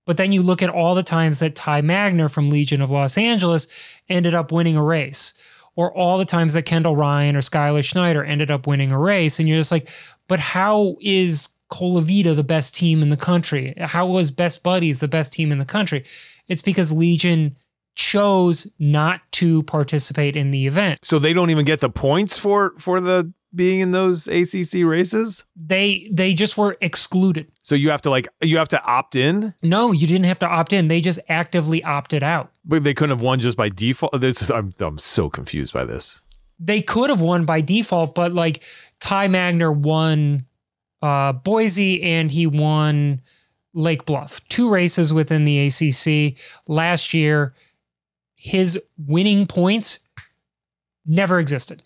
But then you look at all the times that Ty Magner from Legion of Los Angeles ended up winning a race, or all the times that Kendall Ryan or Skylar Schneider ended up winning a race. And you're just like, but how is Colavita the best team in the country? How was Best Buddies the best team in the country? It's because Legion chose not to participate in the event. So they don't even get the points for for the being in those ACC races? They they just were excluded. So you have to like you have to opt in? No, you didn't have to opt in. They just actively opted out. But they couldn't have won just by default. This I'm I'm so confused by this. They could have won by default, but like Ty Magner won uh, Boise and he won Lake Bluff, two races within the ACC last year. His winning points never existed.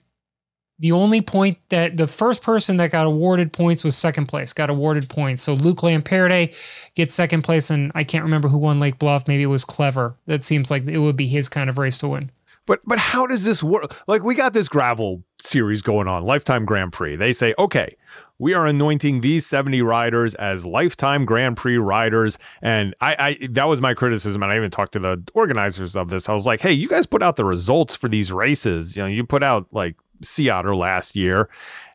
The only point that the first person that got awarded points was second place, got awarded points. So Luke Lamperti gets second place, and I can't remember who won Lake Bluff. Maybe it was Clever. That seems like it would be his kind of race to win. But but how does this work? Like we got this gravel series going on, Lifetime Grand Prix. They say, okay, we are anointing these 70 riders as lifetime Grand Prix riders. And I, I that was my criticism. And I even talked to the organizers of this. I was like, hey, you guys put out the results for these races. You know, you put out like Sea Otter last year,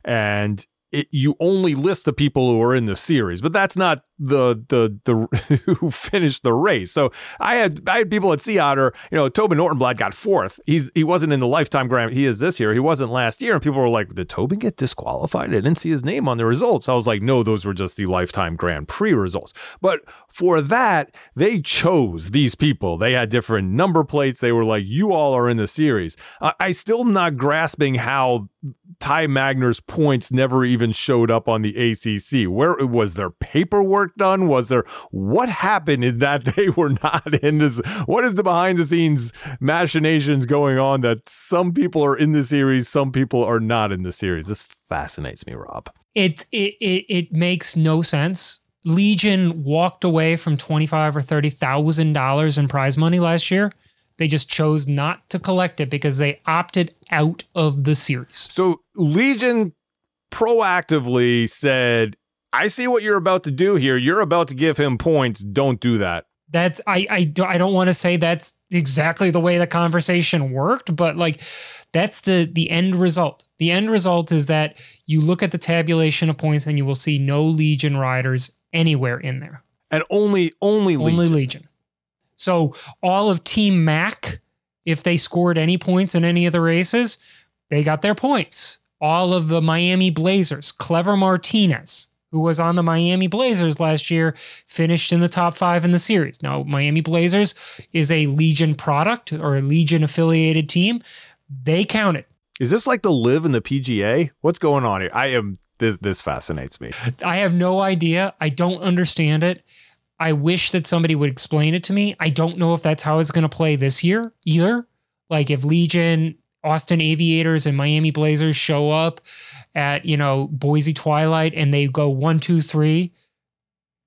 and it, you only list the people who are in the series, but that's not the the the [laughs] who finished the race. So I had I had people at Sea Otter, you know, Tobin Ortenblad got fourth. He's he wasn't in the lifetime grand. He is this year. He wasn't last year, and people were like, "Did Tobin get disqualified? I didn't see his name on the results." I was like, "No, those were just the lifetime Grand Prix results." But for that, they chose these people. They had different number plates. They were like, "You all are in the series." I, I still not grasping how Ty Magner's points never even showed up on the ACC. Where was their paperwork done? Was there what happened is that [laughs] they were not in this? What is the behind the scenes machinations going on that some people are in the series, some people are not in the series? This fascinates me, Rob. It it it, it makes no sense. Legion walked away from twenty five or thirty thousand dollars in prize money last year. They just chose not to collect it because they opted out of the series. So Legion proactively said, I see what you're about to do here. You're about to give him points. Don't do that. That's I I don't, I don't want to say that's exactly the way the conversation worked, but like that's the the end result. The end result is that you look at the tabulation of points and you will see no Legion riders anywhere in there. And only only Legion. Only Legion. So all of Team Mac, if they scored any points in any of the races, they got their points. All of the Miami Blazers, Clever Martinez, who was on the Miami Blazers last year, finished in the top five in the series. Now, Miami Blazers is a Legion product or a Legion affiliated team. They counted. Is this like the LIV in the PGA? What's going on here? I am this this fascinates me. I have no idea. I don't understand it. I wish that somebody would explain it to me. I don't know if that's how it's going to play this year either. Like if Legion, Austin Aviators, and Miami Blazers show up at, you know, Boise Twilight and they go one, two, three,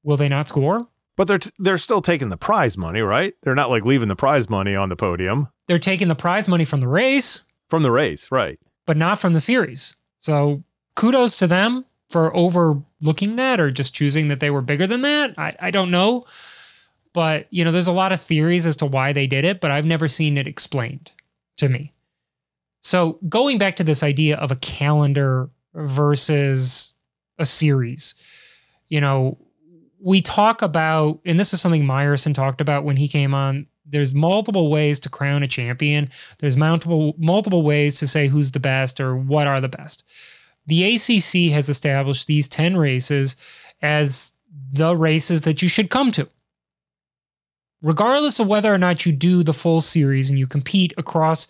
will they not score? But they're t- they're still taking the prize money, right? They're not like leaving the prize money on the podium. They're taking the prize money from the race. From the race, right. But not from the series. So kudos to them for overlooking that or just choosing that they were bigger than that. I, I don't know. But, you know, there's a lot of theories as to why they did it, but I've never seen it explained to me. So going back to this idea of a calendar versus a series, you know, we talk about, and this is something Meyerson talked about when he came on. There's multiple ways to crown a champion. There's multiple multiple ways to say who's the best or what are the best. The ACC has established these 10 races as the races that you should come to. Regardless of whether or not you do the full series and you compete across,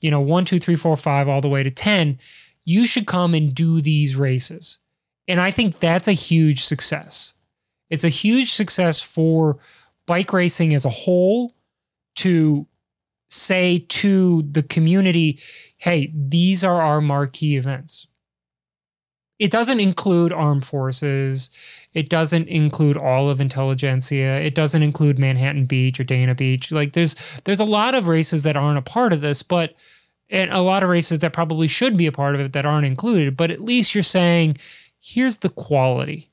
you know, one, two, three, four, five, all the way to 10, you should come and do these races. And I think that's a huge success. It's a huge success for bike racing as a whole to say to the community, hey, these are our marquee events. It doesn't include armed forces. It doesn't include all of intelligentsia. It doesn't include Manhattan Beach or Dana Beach. Like there's there's a lot of races that aren't a part of this, but and a lot of races that probably should be a part of it that aren't included, but at least you're saying here's the quality.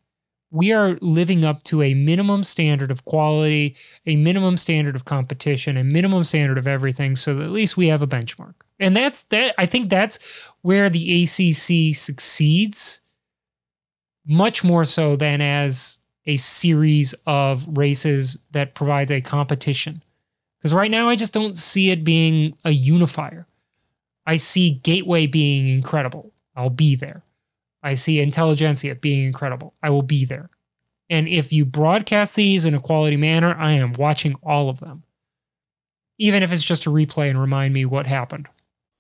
We are living up to a minimum standard of quality, a minimum standard of competition, a minimum standard of everything, so that at least we have a benchmark. And that's that. I think that's where the ACC succeeds, much more so than as a series of races that provides a competition. Because right now, I just don't see it being a unifier. I see Gateway being incredible. I'll be there. I see Intelligentsia being incredible. I will be there. And if you broadcast these in a quality manner, I am watching all of them. Even if it's just a replay and remind me what happened.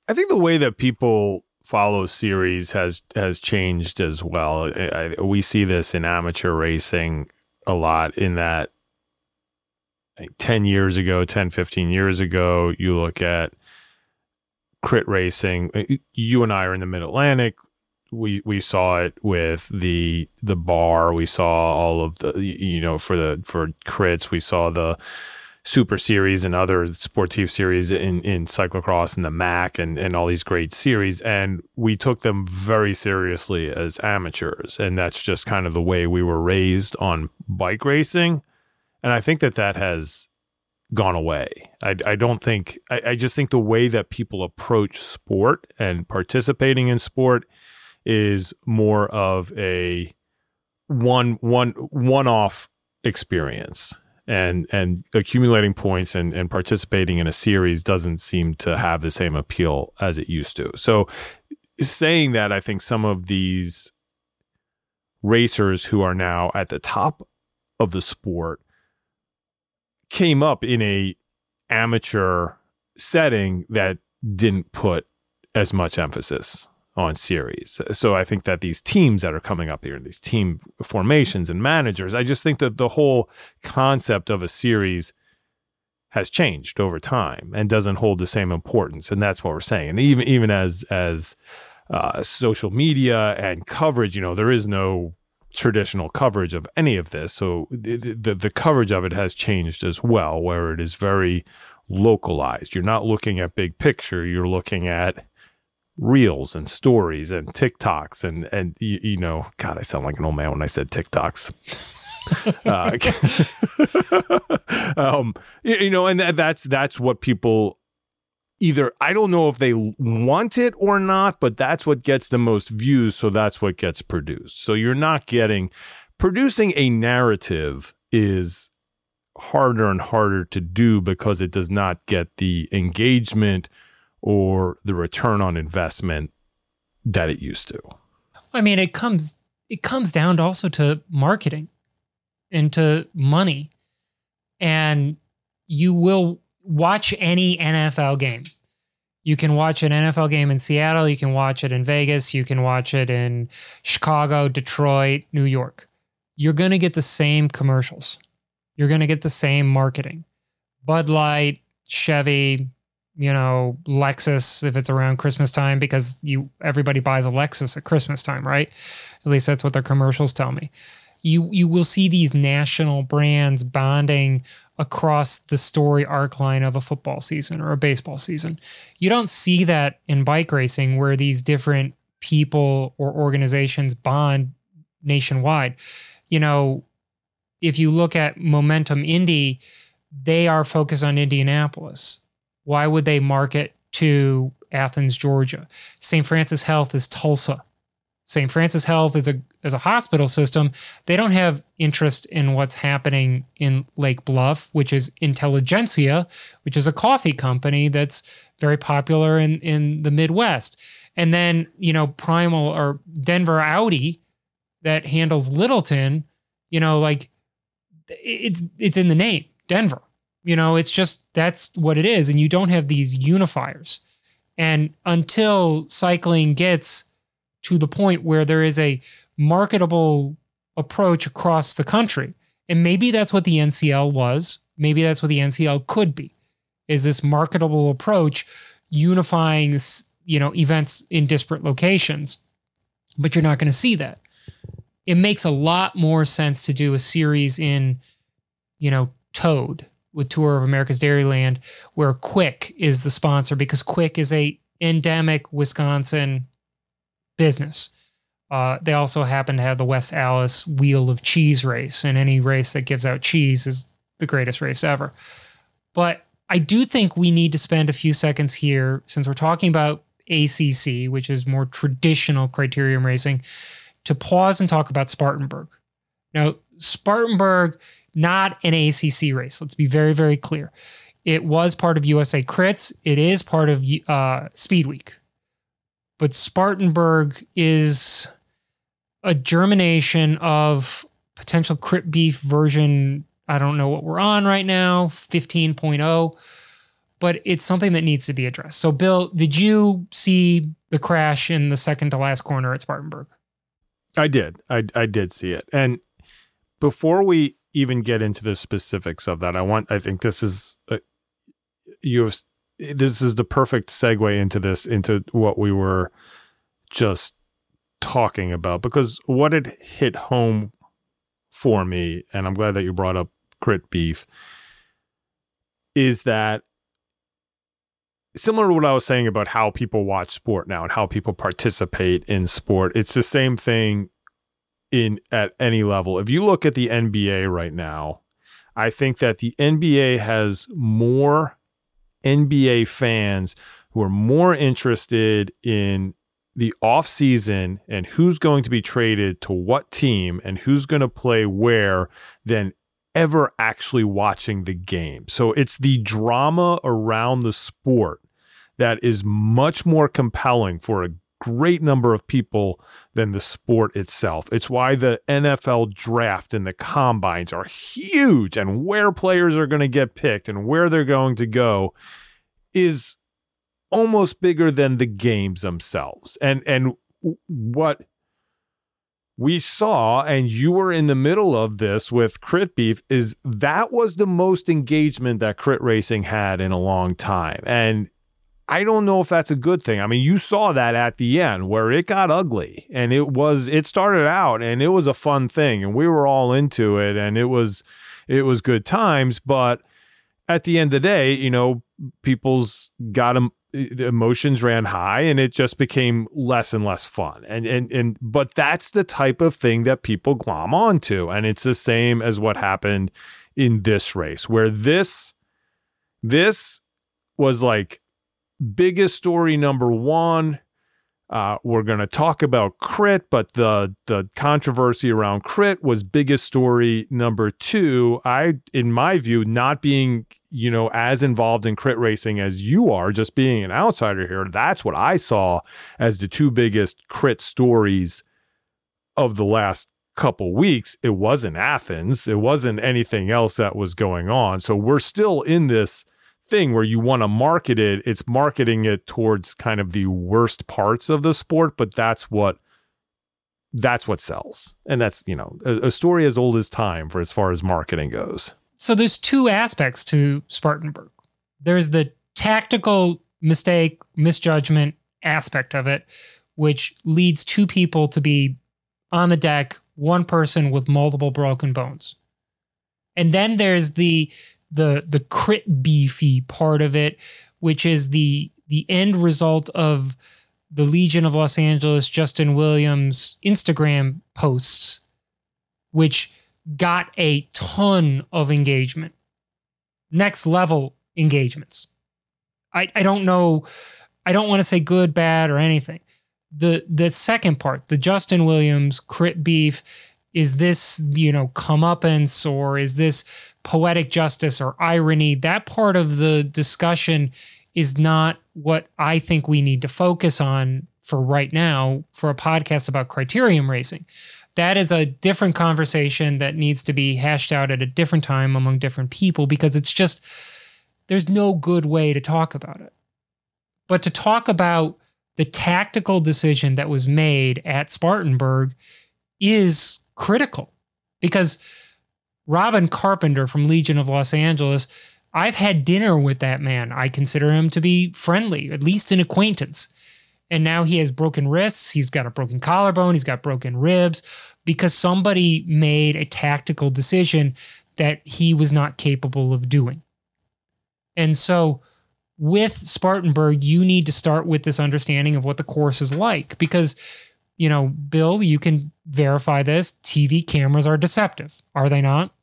I think the way that people follow series has has changed as well. I, I, we see this in amateur racing a lot in that like 10 years ago, 10, 15 years ago, you look at crit racing. You and I are in the mid Atlantic we we saw it with the the bar. We saw all of the you know for the for crits. We saw the super series and other sportive series in in cyclocross and the Mac and and all these great series. And we took them very seriously as amateurs. And that's just kind of the way we were raised on bike racing. And I think that that has gone away. I, I don't think, I, I just think the way that people approach sport and participating in sport is more of a one one one off experience and and accumulating points and and participating in a series doesn't seem to have the same appeal as it used to. So saying that I think some of these racers who are now at the top of the sport came up in a amateur setting that didn't put as much emphasis on series. So I think that these teams that are coming up here, these team formations and managers, I just think that the whole concept of a series has changed over time and doesn't hold the same importance. And that's what we're saying. And even even as as uh, social media and coverage, you know, there is no traditional coverage of any of this. So the, the, the coverage of it has changed as well, where it is very localized. You're not looking at big picture. You're looking at reels and stories and TikToks and and you, you, know, God, I sound like an old man when I said TikToks. [laughs] uh, [laughs] um, you, you, know, and that's that's what people either I don't know if they want it or not, but that's what gets the most views, so that's what gets produced. So you're not getting producing a narrative is harder and harder to do because it does not get the engagement or the return on investment that it used to. I mean, it comes it comes down to also to marketing and to money. And you will watch any NFL game. You can watch an NFL game in Seattle, you can watch it in Vegas, you can watch it in Chicago, Detroit, New York. You're going to get the same commercials. You're going to get the same marketing. Bud Light, Chevy, you know, Lexus if it's around Christmas time because you everybody buys a Lexus at Christmas time, right? At least that's what their commercials tell me. You you will see these national brands bonding across the story arc line of a football season or a baseball season. You don't see that in bike racing where these different people or organizations bond nationwide. You know, if you look at Momentum Indy, they are focused on Indianapolis. Why would they market to Athens, Georgia? St. Francis Health is Tulsa. St. Francis Health is a is a hospital system. They don't have interest in what's happening in Lake Bluff, which is Intelligentsia, which is a coffee company that's very popular in in the Midwest. And then, you know, Primal or Denver Audi that handles Littleton, you know, like it's it's in the name, Denver. You know, it's just that's what it is and you don't have these unifiers. And until cycling gets to the point where there is a marketable approach across the country. And maybe that's what the NCL was. Maybe that's what the NCL could be. Is this marketable approach unifying, you know, events in disparate locations. But you're not going to see that. It makes a lot more sense to do a series in, you know, Toad with Tour of America's Dairyland, where Quick is the sponsor because Quick is a endemic Wisconsin business. Uh, they also happen to have the West Allis Wheel of Cheese race, and any race that gives out cheese is the greatest race ever. But I do think we need to spend a few seconds here, since we're talking about ACC, which is more traditional criterium racing, to pause and talk about Spartanburg. Now, Spartanburg, not an ACC race. Let's be very, very clear. It was part of USA Crits. It is part of uh, Speed Week, but Spartanburg is a germination of potential crit beef version. I don't know what we're on right now, 15.0, but it's something that needs to be addressed. So, Bill, did you see the crash in the second to last corner at Spartanburg? I did. I, I did see it. And before we even get into the specifics of that, I want, I think this is, a, you have this is the perfect segue into this into what we were just talking about because what it hit home for me and I'm glad that you brought up crit beef is that similar to what I was saying about how people watch sport now and how people participate in sport it's the same thing in at any level if you look at the NBA right now I think that the NBA has more NBA fans who are more interested in the offseason and who's going to be traded to what team and who's going to play where than ever actually watching the game. So it's the drama around the sport that is much more compelling for a great number of people than the sport itself. It's why the NFL draft and the combines are huge and where players are going to get picked and where they're going to go is almost bigger than the games themselves. And and what we saw, and you were in the middle of this with Crit Beef, is that was the most engagement that Crit Racing had in a long time. And I don't know if that's a good thing. I mean, you saw that at the end where it got ugly and it was it started out and it was a fun thing and we were all into it and it was it was good times, but at the end of the day, you know, people's got them the emotions ran high and it just became less and less fun. And and and but that's the type of thing that people glom onto. And it's the same as what happened in this race, where this this was like biggest story number one. Uh, we're going to talk about crit, but the the controversy around crit was biggest story number two. I, in my view, not being you know as involved in crit racing as you are, just being an outsider here. That's what I saw as the two biggest crit stories of the last couple weeks. It wasn't Athens. It wasn't anything else that was going on. So we're still in this thing where you want to market it, it's marketing it towards kind of the worst parts of the sport, but that's what that's what sells. And that's, you know, a, a story as old as time for as far as marketing goes. So there's two aspects to Spartanburg. There's the tactical mistake, misjudgment aspect of it, which leads two people to be on the deck, one person with multiple broken bones. And then there's the the the crit beefy part of it, which is the the end result of the Legion of Los Angeles Justin Williams Instagram posts, which got a ton of engagement, next level engagements. I, I don't know, I don't want to say good, bad, or anything. The the second part, the Justin Williams crit beef, is this, you know, comeuppance or is this poetic justice or irony? That part of the discussion is not what I think we need to focus on for right now for a podcast about criterium racing. That is a different conversation that needs to be hashed out at a different time among different people because it's just, there's no good way to talk about it. But to talk about the tactical decision that was made at Spartanburg is critical because Robin Carpenter from Legion of Los Angeles I've had dinner with that man. I consider him to be friendly, at least an acquaintance. And now he has broken wrists. He's got a broken collarbone. He's got broken ribs because somebody made a tactical decision that he was not capable of doing. And so with Spartanburg, you need to start with this understanding of what the course is like because, you know, Bill, you can verify this. TV cameras are deceptive, are they not?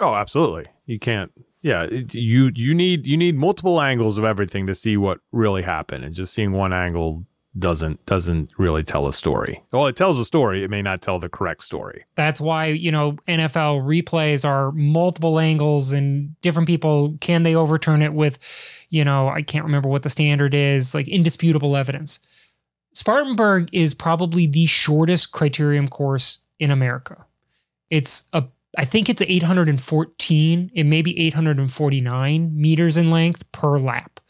Oh, absolutely. You can't yeah, you you need you need multiple angles of everything to see what really happened, and just seeing one angle doesn't doesn't really tell a story. Well, it tells a story, it may not tell the correct story. That's why you know NFL replays are multiple angles, and different people can they overturn it with, you know, I can't remember what the standard is, like indisputable evidence. Spartanburg is probably the shortest criterium course in America. It's a I think it's 814, it may be 849 meters in length per lap.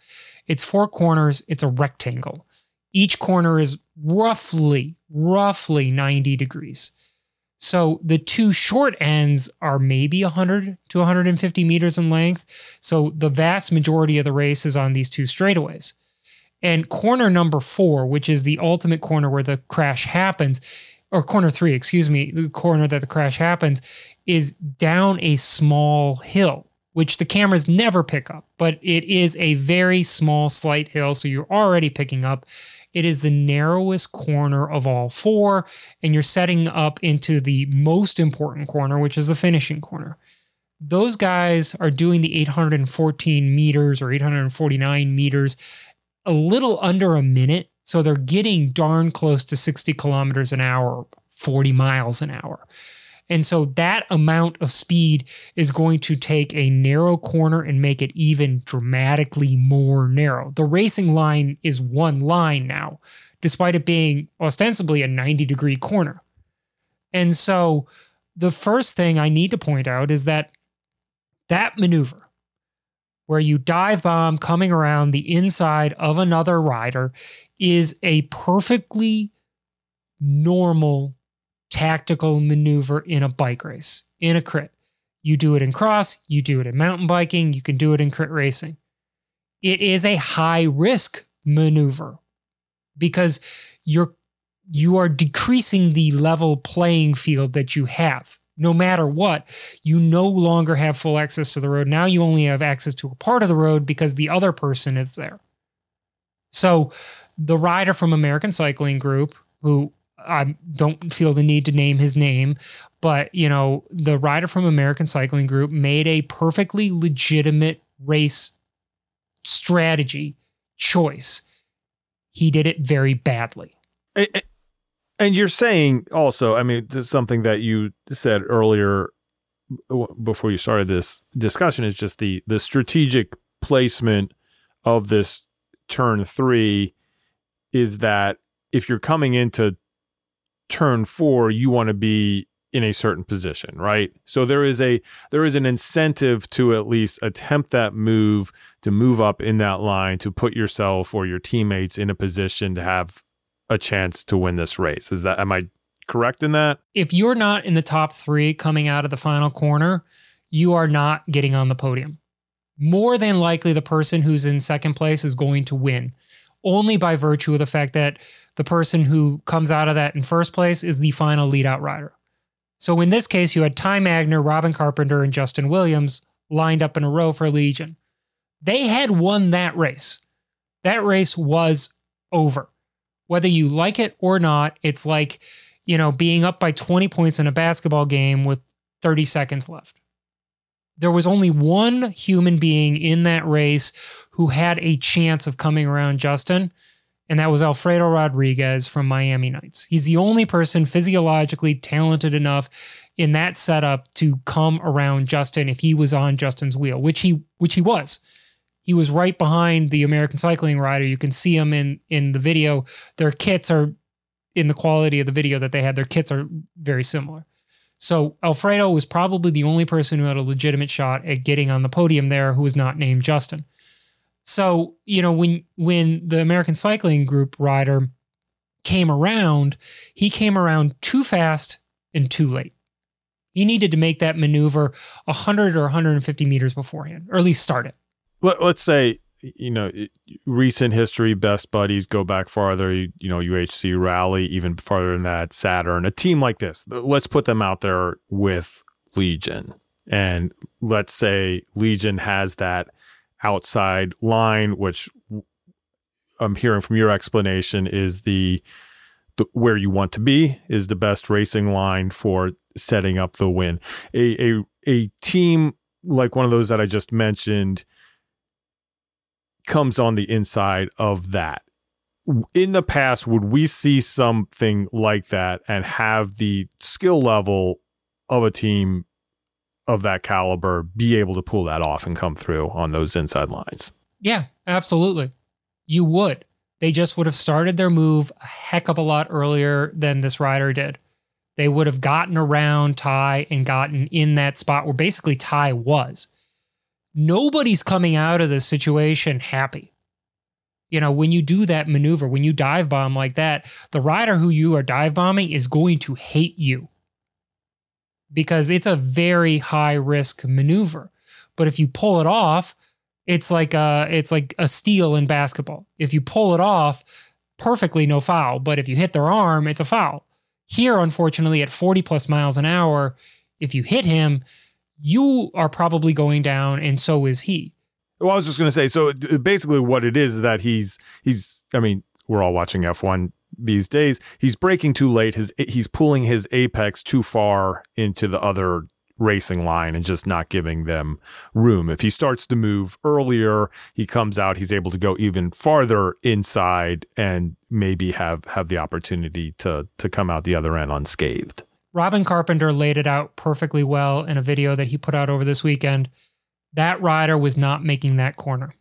It's four corners, it's a rectangle. Each corner is roughly, roughly 90 degrees. So the two short ends are maybe 100 to 150 meters in length. So the vast majority of the race is on these two straightaways. And corner number four, which is the ultimate corner where the crash happens, or corner three, excuse me, the corner that the crash happens, is down a small hill, which the cameras never pick up, but it is a very small, slight hill. So you're already picking up. It is the narrowest corner of all four, and you're setting up into the most important corner, which is the finishing corner. Those guys are doing the 814 meters or 849 meters a little under a minute. So they're getting darn close to 60 kilometers an hour, 40 miles an hour. And so that amount of speed is going to take a narrow corner and make it even dramatically more narrow. The racing line is one line now, despite it being ostensibly a 90 degree corner. And so the first thing I need to point out is that that maneuver, where you dive bomb coming around the inside of another rider, is a perfectly normal tactical maneuver in a bike race, in a crit. You do it in cross, you do it in mountain biking, you can do it in crit racing. It is a high risk maneuver because you're you are decreasing the level playing field that you have. No matter what, you no longer have full access to the road. Now you only have access to a part of the road because the other person is there. So, the rider from American Cycling Group, who I don't feel the need to name his name, but you know, the rider from American Cycling Group made a perfectly legitimate race strategy choice. He did it very badly. And you're saying also, I mean, something that you said earlier before you started this discussion is just the the strategic placement of this turn 3 is that if you're coming into turn four, you want to be in a certain position, right? So there is a there is an incentive to at least attempt that move to move up in that line to put yourself or your teammates in a position to have a chance to win this race. Is that am I correct in that? If you're not in the top 3 coming out of the final corner, you are not getting on the podium. More than likely the person who's in second place is going to win only by virtue of the fact that the person who comes out of that in first place is the final lead out rider. So in this case, you had Ty Magner, Robin Carpenter, and Justin Williams lined up in a row for Legion. They had won that race. That race was over. Whether you like it or not, it's like, you know, being up by 20 points in a basketball game with 30 seconds left. There was only one human being in that race who had a chance of coming around Justin, and that was Alfredo Rodriguez from Miami Knights. He's the only person physiologically talented enough in that setup to come around Justin if he was on Justin's wheel, which he which he was. He was right behind the American cycling rider. You can see him in in the video. Their kits are in the quality of the video that they had. Their kits are very similar. So Alfredo was probably the only person who had a legitimate shot at getting on the podium there who was not named Justin. So, you know, when when the American Cycling Group rider came around, he came around too fast and too late. He needed to make that maneuver 100 or 150 meters beforehand, or at least start it. Let, let's say you know, recent history, best buddies go back farther, you, know, UHC rally, even farther than that, Saturn, a team like this, let's put them out there with Legion. And let's say Legion has that outside line, which I'm hearing from your explanation is the, the where you want to be is the best racing line for setting up the win. A, a, a team like one of those that I just mentioned – comes on the inside of that. In the past, would we see something like that and have the skill level of a team of that caliber be able to pull that off and come through on those inside lines? Yeah, absolutely. You would. They just would have started their move a heck of a lot earlier than this rider did. They would have gotten around Ty and gotten in that spot where basically Ty was nobody's coming out of this situation happy. You know, when you do that maneuver, when you dive bomb like that, the rider who you are dive bombing is going to hate you because it's a very high risk maneuver. But if you pull it off, it's like a it's like a steal in basketball. If you pull it off perfectly, no foul. But if you hit their arm, it's a foul. Here, unfortunately, at 40 plus miles an hour, if you hit him, you are probably going down, and so is he. Well, I was just going to say, so basically, what it is that he's he's. I mean, we're all watching F one these days. He's breaking too late. His he's pulling his apex too far into the other racing line and just not giving them room. If he starts to move earlier, he comes out, he's able to go even farther inside and maybe have have the opportunity to to come out the other end unscathed. Robin Carpenter laid it out perfectly well in a video that he put out over this weekend. That rider was not making that corner.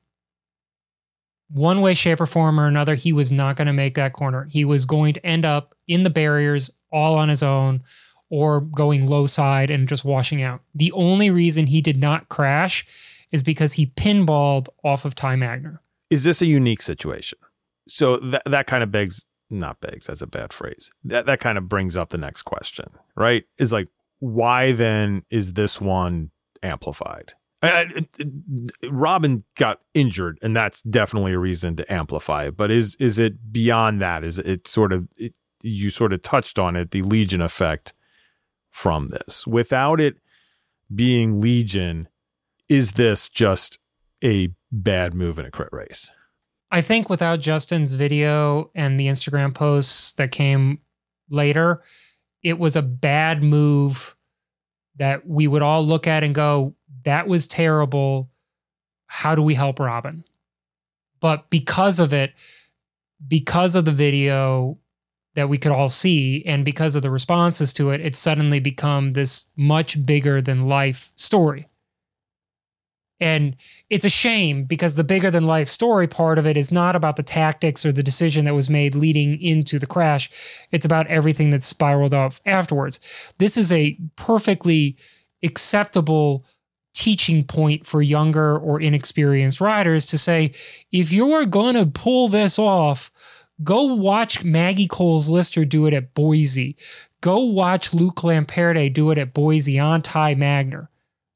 One way, shape, or form or another, he was not going to make that corner. He was going to end up in the barriers all on his own or going low side and just washing out. The only reason he did not crash is because he pinballed off of Ty Magner. Is this a unique situation? So that that kind of begs not begs that's a bad phrase that that kind of brings up the next question right is like why then is this one amplified I, I, Robin got injured, and that's definitely a reason to amplify it. But is is it beyond that? Is it sort of it, you sort of touched on it, the Legion effect from this? Without it being Legion, is this just a bad move in a crit race? I think without Justin's video and the Instagram posts that came later, it was a bad move that we would all look at and go, that was terrible. How do we help Robin? But because of it, because of the video that we could all see, and because of the responses to it, it's suddenly become this much bigger than life story. And it's a shame because the bigger than life story part of it is not about the tactics or the decision that was made leading into the crash. It's about everything that spiraled off afterwards. This is a perfectly acceptable teaching point for younger or inexperienced riders to say, if you're going to pull this off, go watch Maggie Coles-Lyster do it at Boise. Go watch Luke Lamperti do it at Boise on Ty Magner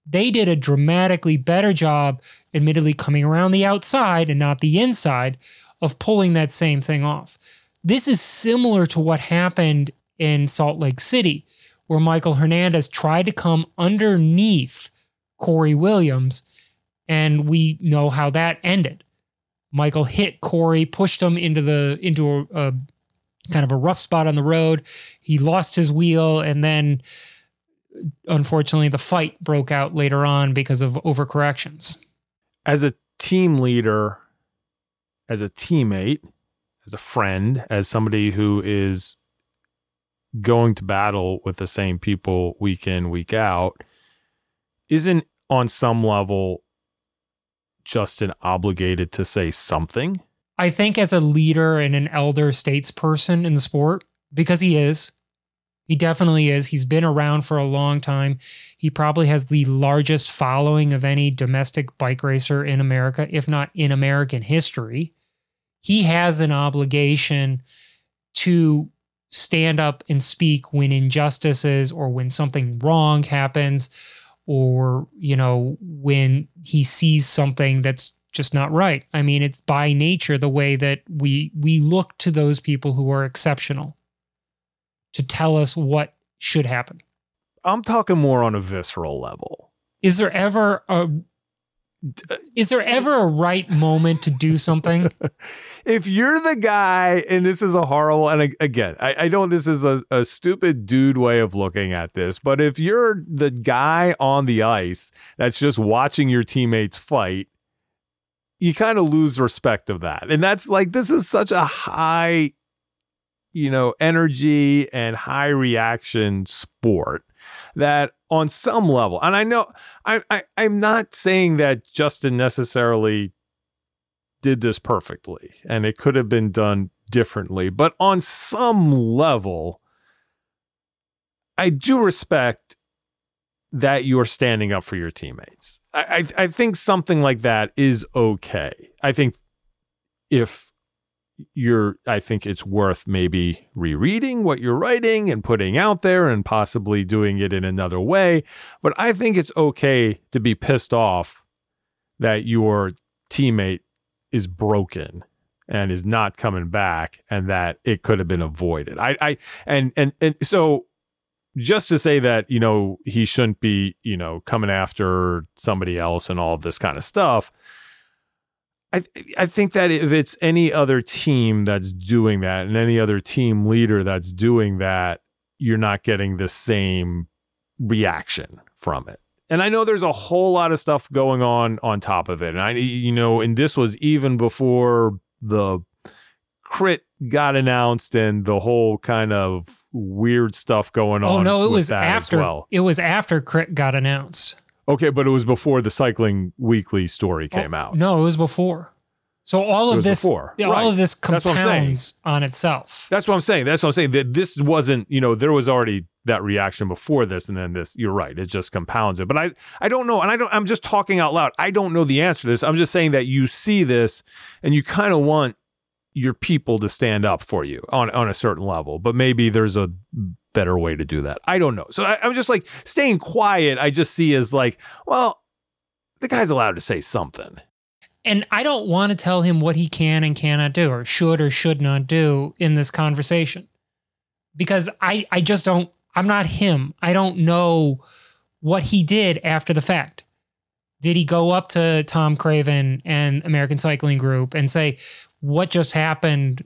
they did a dramatically better job, admittedly coming around the outside and not the inside, of pulling that same thing off. This is similar to what happened in Salt Lake City, where Michael Hernandez tried to come underneath Cory Williams, and we know how that ended. Michael hit Cory, pushed him into the into a, a kind of a rough spot on the road. He lost his wheel and then unfortunately the fight broke out later on because of overcorrections. As a team leader, as a teammate, as a friend, as somebody who is going to battle with the same people week in, week out, isn't on some level Justin obligated to say something? I think as a leader and an elder statesperson in the sport, because he is, he definitely is. He's been around for a long time. He probably has the largest following of any domestic bike racer in America, if not in American history. He has an obligation to stand up and speak when injustices or when something wrong happens or, you know, when he sees something that's just not right. I mean, it's by nature the way that we we look to those people who are exceptional to tell us what should happen. I'm talking more on a visceral level. Is there ever a is there ever a right moment to do something? [laughs] if you're the guy, and this is a horrible, and again, I, I know this is a, a stupid dude way of looking at this, but if you're the guy on the ice that's just watching your teammates fight, you kind of lose respect of that. And that's like, this is such a high you know, energy and high reaction sport that on some level, and I know I, I I'm not saying that Justin necessarily did this perfectly and it could have been done differently, but on some level, I do respect that you're standing up for your teammates. I, I, I think something like that is okay. I think if you're I think it's worth maybe rereading what you're writing and putting out there and possibly doing it in another way. But I think it's okay to be pissed off that your teammate is broken and is not coming back and that it could have been avoided. I I and and and so just to say that, you know, he shouldn't be, you know, coming after somebody else and all this kind of stuff I I think that if it's any other team that's doing that and any other team leader that's doing that, you're not getting the same reaction from it. And I know there's a whole lot of stuff going on on top of it. And I you know, and this was even before the crit got announced and the whole kind of weird stuff going oh, on. Oh no, it was after well. it was after crit got announced. Okay, but it was before the Cycling Weekly story oh, came oh, out. No, it was before. So all of this, before. all right. of this compounds on itself. That's what I'm saying. That's what I'm saying. That this wasn't, you know, there was already that reaction before this, and then this. You're right. It just compounds it. But I, I don't know, and I don't. I'm just talking out loud. I don't know the answer to this. I'm just saying that you see this, and you kind of want your people to stand up for you on on a certain level. But maybe there's a better way to do that. I don't know. So I, I'm just like staying quiet. I just see as like, well, the guy's allowed to say something. And I don't want to tell him what he can and cannot do, or should or should not do in this conversation, because I I just don't. I'm not him. I don't know what he did after the fact. Did he go up to Tom Craven and American Cycling Group and say, "What just happened?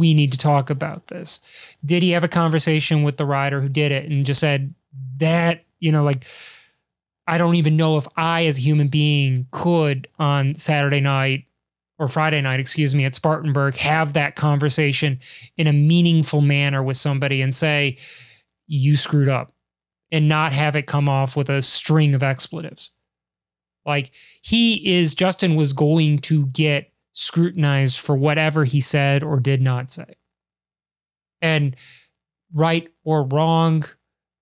We need to talk about this"? Did he have a conversation with the rider who did it and just said that you know like I don't even know if I, as a human being, could on Saturday night or Friday night, excuse me, at Spartanburg, have that conversation in a meaningful manner with somebody and say, you screwed up and not have it come off with a string of expletives. Like he is, Justin was going to get scrutinized for whatever he said or did not say. And right or wrong,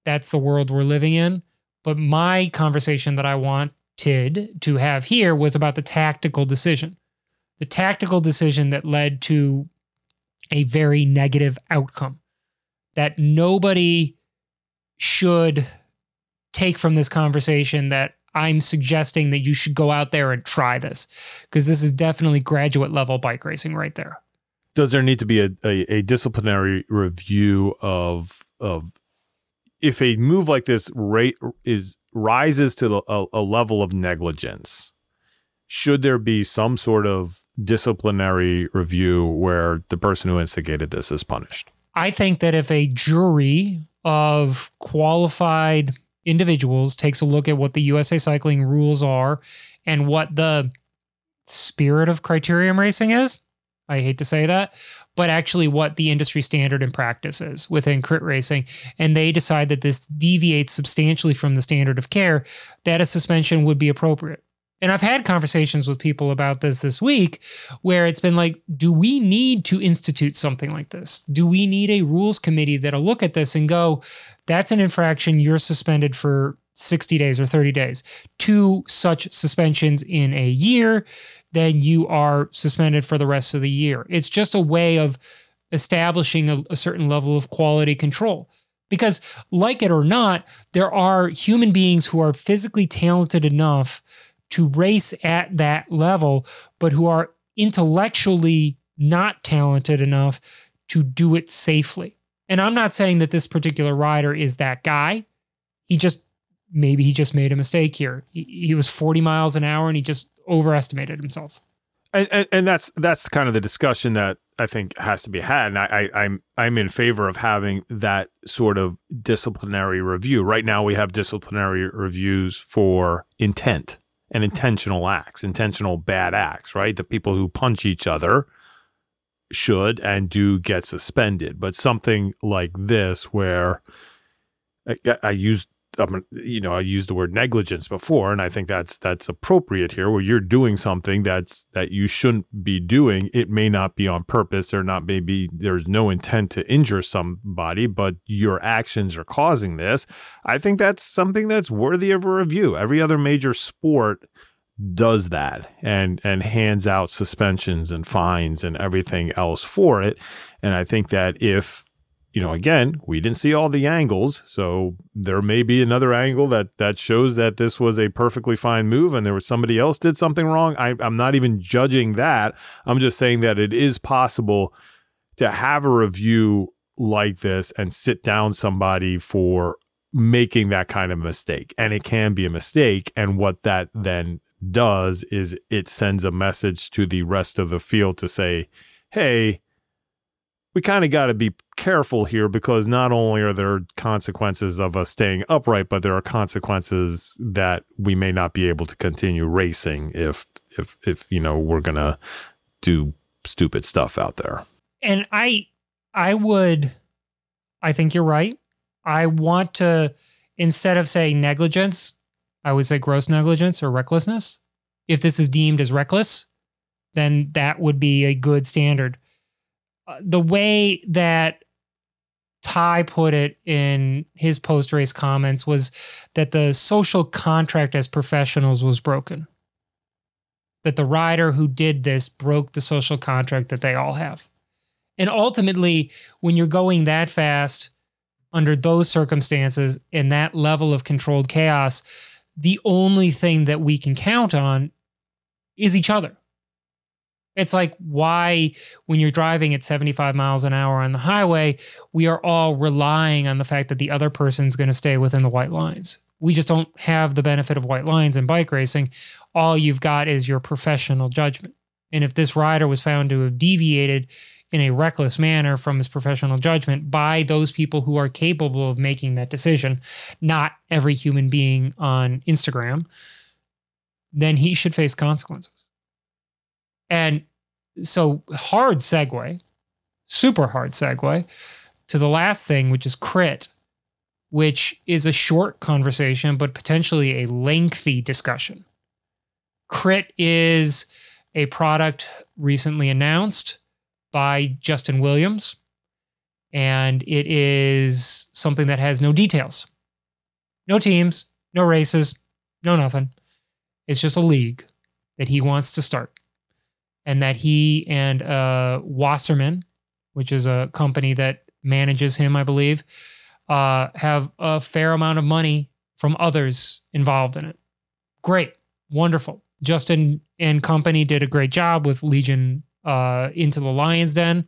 that's the world we're living in. But my conversation that I wanted to have here was about the tactical decision. The tactical decision that led to a very negative outcome that nobody should take from this conversation that I'm suggesting that you should go out there and try this because this is definitely graduate level bike racing right there. Does there need to be a, a, a disciplinary review of of if a move like this rate is rises to a, a level of negligence, should there be some sort of disciplinary review where the person who instigated this is punished? I think that if a jury of qualified individuals takes a look at what the USA Cycling rules are and what the spirit of criterium racing is, I hate to say that, but actually what the industry standard and practice is within crit racing, and they decide that this deviates substantially from the standard of care, that a suspension would be appropriate. And I've had conversations with people about this this week where it's been like, do we need to institute something like this? Do we need a rules committee that'll look at this and go, that's an infraction, you're suspended for 60 days or 30 days? Two such suspensions in a year, then you are suspended for the rest of the year. It's just a way of establishing a, a certain level of quality control. Because, like it or not, there are human beings who are physically talented enough to race at that level, but who are intellectually not talented enough to do it safely. And I'm not saying that this particular rider is that guy. He just, maybe he just made a mistake here. He, he was 40 miles an hour and he just overestimated himself. And, and, and that's that's kind of the discussion that I think has to be had, and I, I I'm I'm in favor of having that sort of disciplinary review. Right now, we have disciplinary reviews for intent and intentional acts, intentional bad acts, right? The people who punch each other should and do get suspended. But something like this, where I, I used, um, you know, I used the word negligence before, and I think that's that's appropriate here, where you're doing something that's that you shouldn't be doing. It may not be on purpose, or not maybe there's no intent to injure somebody, but your actions are causing this. I think that's something that's worthy of a review. Every other major sport does that and and hands out suspensions and fines and everything else for it. And i think that if you know again we didn't see all the angles so there may be another angle that that shows that this was a perfectly fine move and there was somebody else did something wrong I, i'm not even judging that. I'm just saying that it is possible to have a review like this and sit down somebody for making that kind of mistake. And it can be a mistake and what that then does is it sends a message to the rest of the field to say, hey, we kind of got to be careful here because not only are there consequences of us staying upright, but there are consequences that we may not be able to continue racing if if if you know we're gonna do stupid stuff out there. And I I would I think you're right. I want to instead of saying negligence, I would say gross negligence or recklessness. If this is deemed as reckless, then that would be a good standard. Uh, the way that Ty put it in his post race comments was that the social contract as professionals was broken. That the rider who did this broke the social contract that they all have. And ultimately, when you're going that fast under those circumstances in that level of controlled chaos, the only thing that we can count on is each other. It's like why, when you're driving at 75 miles an hour on the highway, we are all relying on the fact that the other person's going to stay within the white lines. We just don't have the benefit of white lines in bike racing. All you've got is your professional judgment. And if this rider was found to have deviated in a reckless manner from his professional judgment by those people who are capable of making that decision, not every human being on Instagram, then he should face consequences. And so, hard segue, super hard segue to the last thing, which is crit, which is a short conversation, but potentially a lengthy discussion. Crit is a product recently announced by Justin Williams. And it is something that has no details, no teams, no races, no nothing. It's just a league that he wants to start. And that he and uh, Wasserman, which is a company that manages him, I believe, uh, have a fair amount of money from others involved in it. Great, wonderful. Justin and company did a great job with Legion uh, into the Lions Den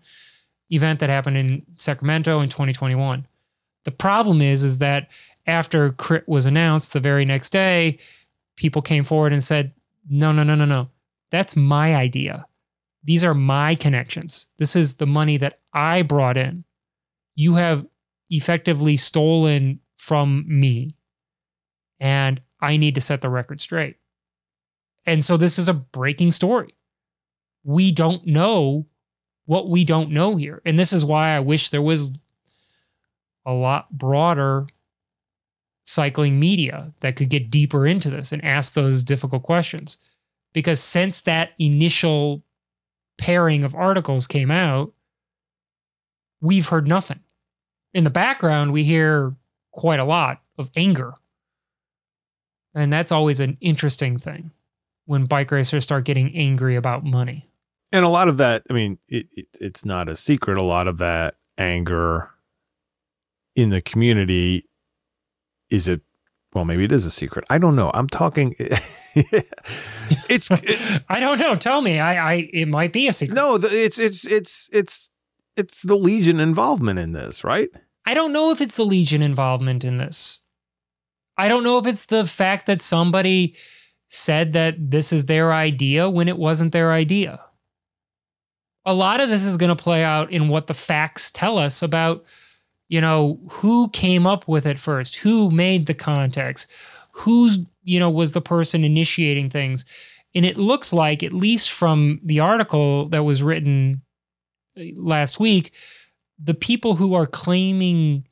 event that happened in Sacramento in 2021. The problem is, is that after Crit was announced the very next day, people came forward and said, no, no, no, no, no. That's my idea. these are my connections. This is the money that I brought in. You have effectively stolen from me. And I need to set the record straight. And so this is a breaking story. We don't know what we don't know here. And this is why I wish there was a lot broader cycling media that could get deeper into this and ask those difficult questions. Because since that initial pairing of articles came out, we've heard nothing. In the background, we hear quite a lot of anger. And that's always an interesting thing when bike racers start getting angry about money. And a lot of that, I mean, it, it, it's not a secret. A lot of that anger in the community is it well maybe it is a secret. I don't know. I'm talking [laughs] it's it, [laughs] i don't know. Tell me. I i it might be a secret. No it's it's it's it's it's the legion involvement in this right? I don't know if it's the legion involvement in this. I don't know if it's the fact that somebody said that this is their idea when it wasn't their idea a lot of this is going to play out in what the facts tell us about you know, who came up with it first? Who made the context, Who's, you know, was the person initiating things? And it looks like, at least from the article that was written uh, last week, the people who are claiming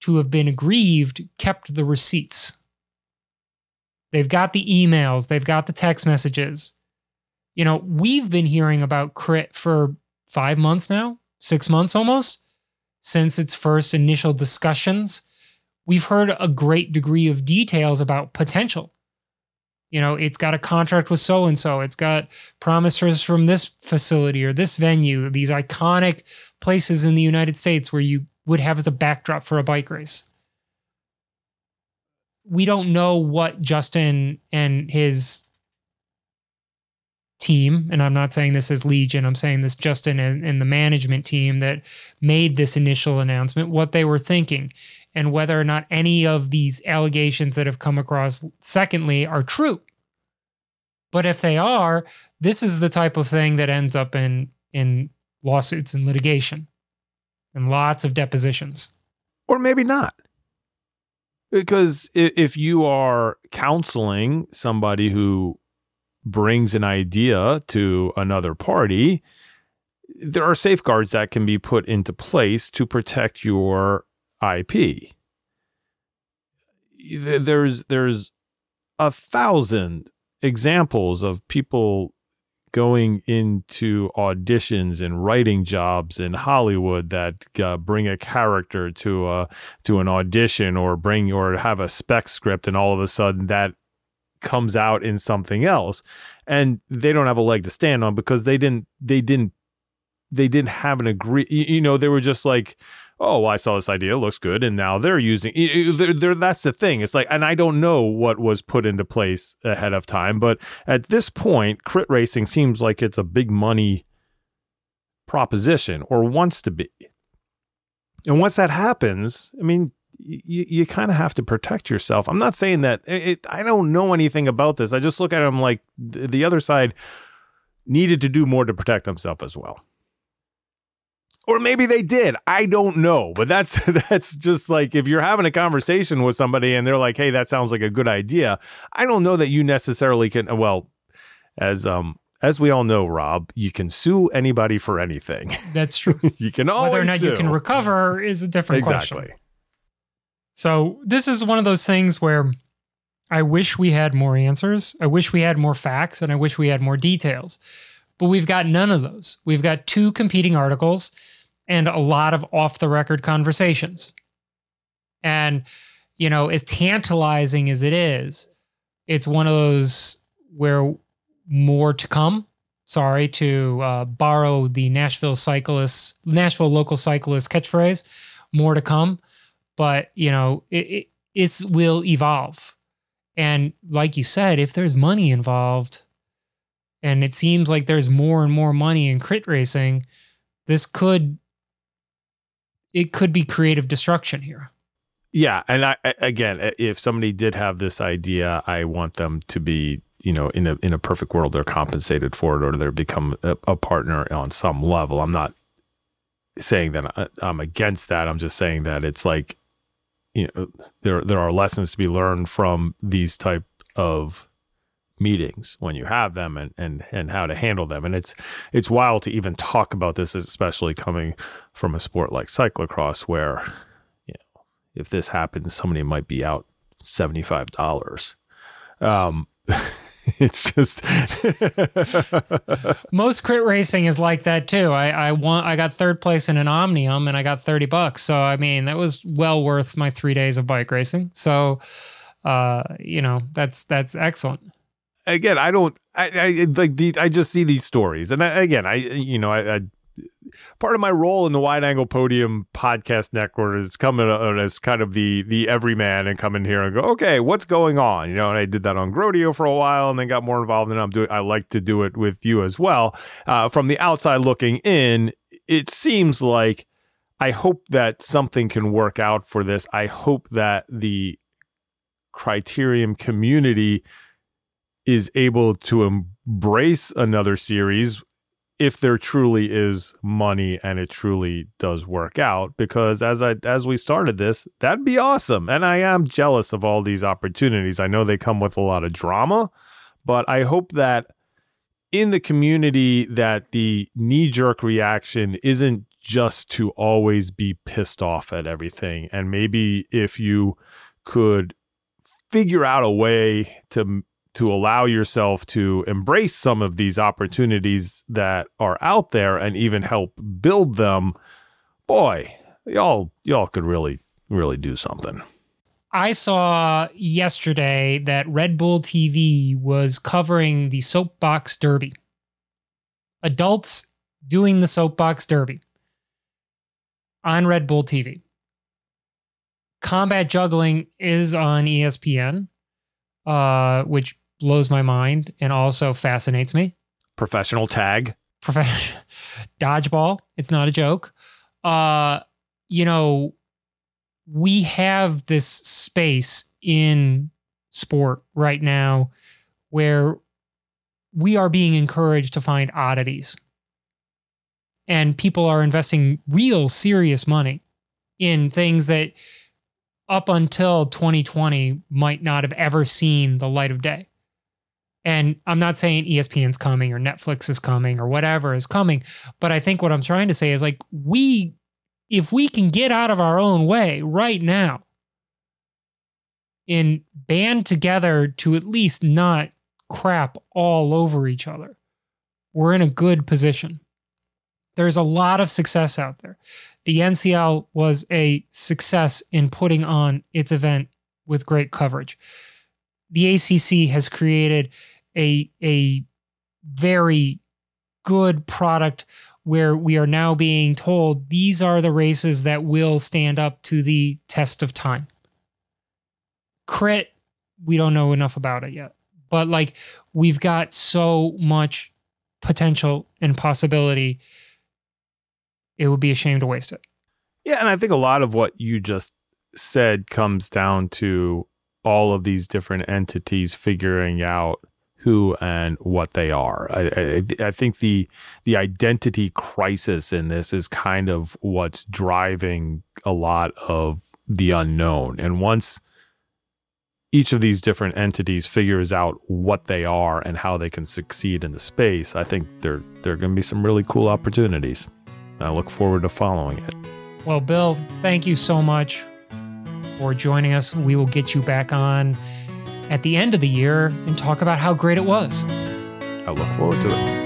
to have been aggrieved kept the receipts. They've got the emails, they've got the text messages. You know, we've been hearing about Crit for five months now, six months almost since its first initial discussions, we've heard a great degree of details about potential. You know, it's got a contract with so and so, it's got promises from this facility or this venue, these iconic places in the United States where you would have as a backdrop for a bike race. We don't know what Justin and his team, and I'm not saying this as Legion, I'm saying this Justin and, and the management team that made this initial announcement, what they were thinking, and whether or not any of these allegations that have come across, secondly, are true. But if they are, this is the type of thing that ends up in in lawsuits and litigation and lots of depositions. Or maybe not. Because if you are counseling somebody who brings an idea to another party, there are safeguards that can be put into place to protect your IP. There's there's a thousand examples of people going into auditions and writing jobs in Hollywood that uh, bring a character to a to an audition or bring or have a spec script and all of a sudden that comes out in something else and they don't have a leg to stand on because they didn't they didn't they didn't have an agree you know they were just like oh i saw this idea looks good and now they're using they're, they're, that's the thing it's like and i don't know what was put into place ahead of time but at this point crit racing seems like it's a big money proposition or wants to be. And once that happens i mean you, you kind of have to protect yourself. I'm not saying that it, I don't know anything about this. I just look at them like the, the other side needed to do more to protect themselves as well. Or maybe they did. I don't know. But that's [laughs] that's just like if you're having a conversation with somebody and they're like, "Hey, that sounds like a good idea." I don't know that you necessarily can well as um as we all know, Rob, you can sue anybody for anything. That's true. [laughs] you can always whether or not sue. you can recover is a different exactly. question. So this is one of those things where I wish we had more answers. I wish we had more facts and I wish we had more details. But we've got none of those. We've got two competing articles and a lot of off the record conversations. And, you know, as tantalizing as it is, it's one of those where more to come. Sorry to uh, borrow the Nashville cyclists, Nashville local cyclist catchphrase, more to come but you know it, it will evolve and like you said if there's money involved and it seems like there's more and more money in crit racing this could it could be creative destruction here yeah and i again if somebody did have this idea i want them to be you know, in a in a perfect world, they're compensated for it or they become a, a partner on some level. I'm not saying that I, I'm against that. I'm just saying that it's like, you know, there there are lessons to be learned from these type of meetings when you have them and and and how to handle them. And it's it's wild to even talk about this especially coming from a sport like cyclocross where you know if this happens somebody might be out $75 um [laughs] [laughs] it's just [laughs] most crit racing is like that too. I I want I got third place in an Omnium and I got 30 bucks. So I mean, that was well worth my 3 days of bike racing. So uh, you know, that's that's excellent. Again, I don't I, I like the I just see these stories. And I, again, I you know, I, I part of my role in the wide angle podium podcast network is coming as kind of the the everyman and come in here and go okay what's going on? You know and i did that on Grodio for a while and then got more involved and i'm doing i like to do it with you as well. Uh, from the outside looking in it seems like i hope that something can work out for this. I hope that the criterium community is able to embrace another series if there truly is money and it truly does work out because as I as we started this that'd be awesome. And I am jealous of all these opportunities. I know they come with a lot of drama but I hope that in the community that the knee jerk reaction isn't just to always be pissed off at everything. And maybe if you could figure out a way to to allow yourself to embrace some of these opportunities that are out there and even help build them, boy, y'all y'all could really really do something. I saw yesterday that Red Bull TV was covering the soapbox derby. Adults doing the soapbox derby on Red Bull TV. Combat juggling is on ESPN, uh, which blows my mind and also fascinates me. Professional tag. Prof- [laughs] dodgeball. It's not a joke. Uh, you know, we have this space in sport right now where we are being encouraged to find oddities. And people are investing real serious money in things that up until 2020 might not have ever seen the light of day. And I'm not saying ESPN's coming or Netflix is coming or whatever is coming, but I think what I'm trying to say is like we if we can get out of our own way right now and band together to at least not crap all over each other, we're in a good position. There's a lot of success out there. The NCL was a success in putting on its event with great coverage. The ACC has created a a very good product where we are now being told these are the races that will stand up to the test of time. Crit, we don't know enough about it yet. But like we've got so much potential and possibility. It would be a shame to waste it. Yeah, and I think a lot of what you just said comes down to all of these different entities figuring out who and what they are. I, I, I, think the the identity crisis in this is kind of what's driving a lot of the unknown. And once each of these different entities figures out what they are and how they can succeed in the space, I think there there are going to be some really cool opportunities. I look forward to following it. Well, Bill, thank you so much for joining us. We will get you back on at the end of the year and talk about how great it was. I look forward to it.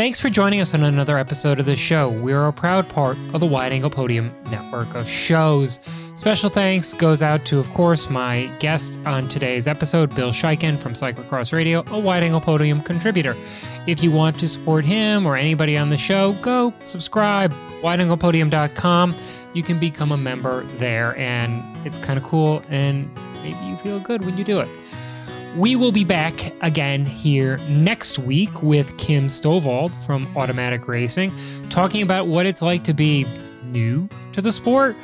Thanks for joining us on another episode of the show. We're a proud part of the Wide Angle Podium network of shows. Special thanks goes out to, of course, my guest on today's episode, Bill Schieken from Cyclocross Radio, a Wide Angle Podium contributor. If you want to support him or anybody on the show, go subscribe, wideanglepodium.com. You can become a member there, and it's kind of cool, and maybe you feel good when you do it. We will be back again here next week with Kim Stovald from Automatic Racing, talking about what it's like to be new to the sport,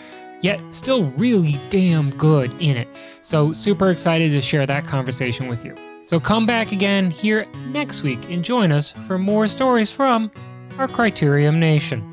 yet still really damn good in it. So, super excited to share that conversation with you. So, come back again here next week and join us for more stories from our Criterium Nation.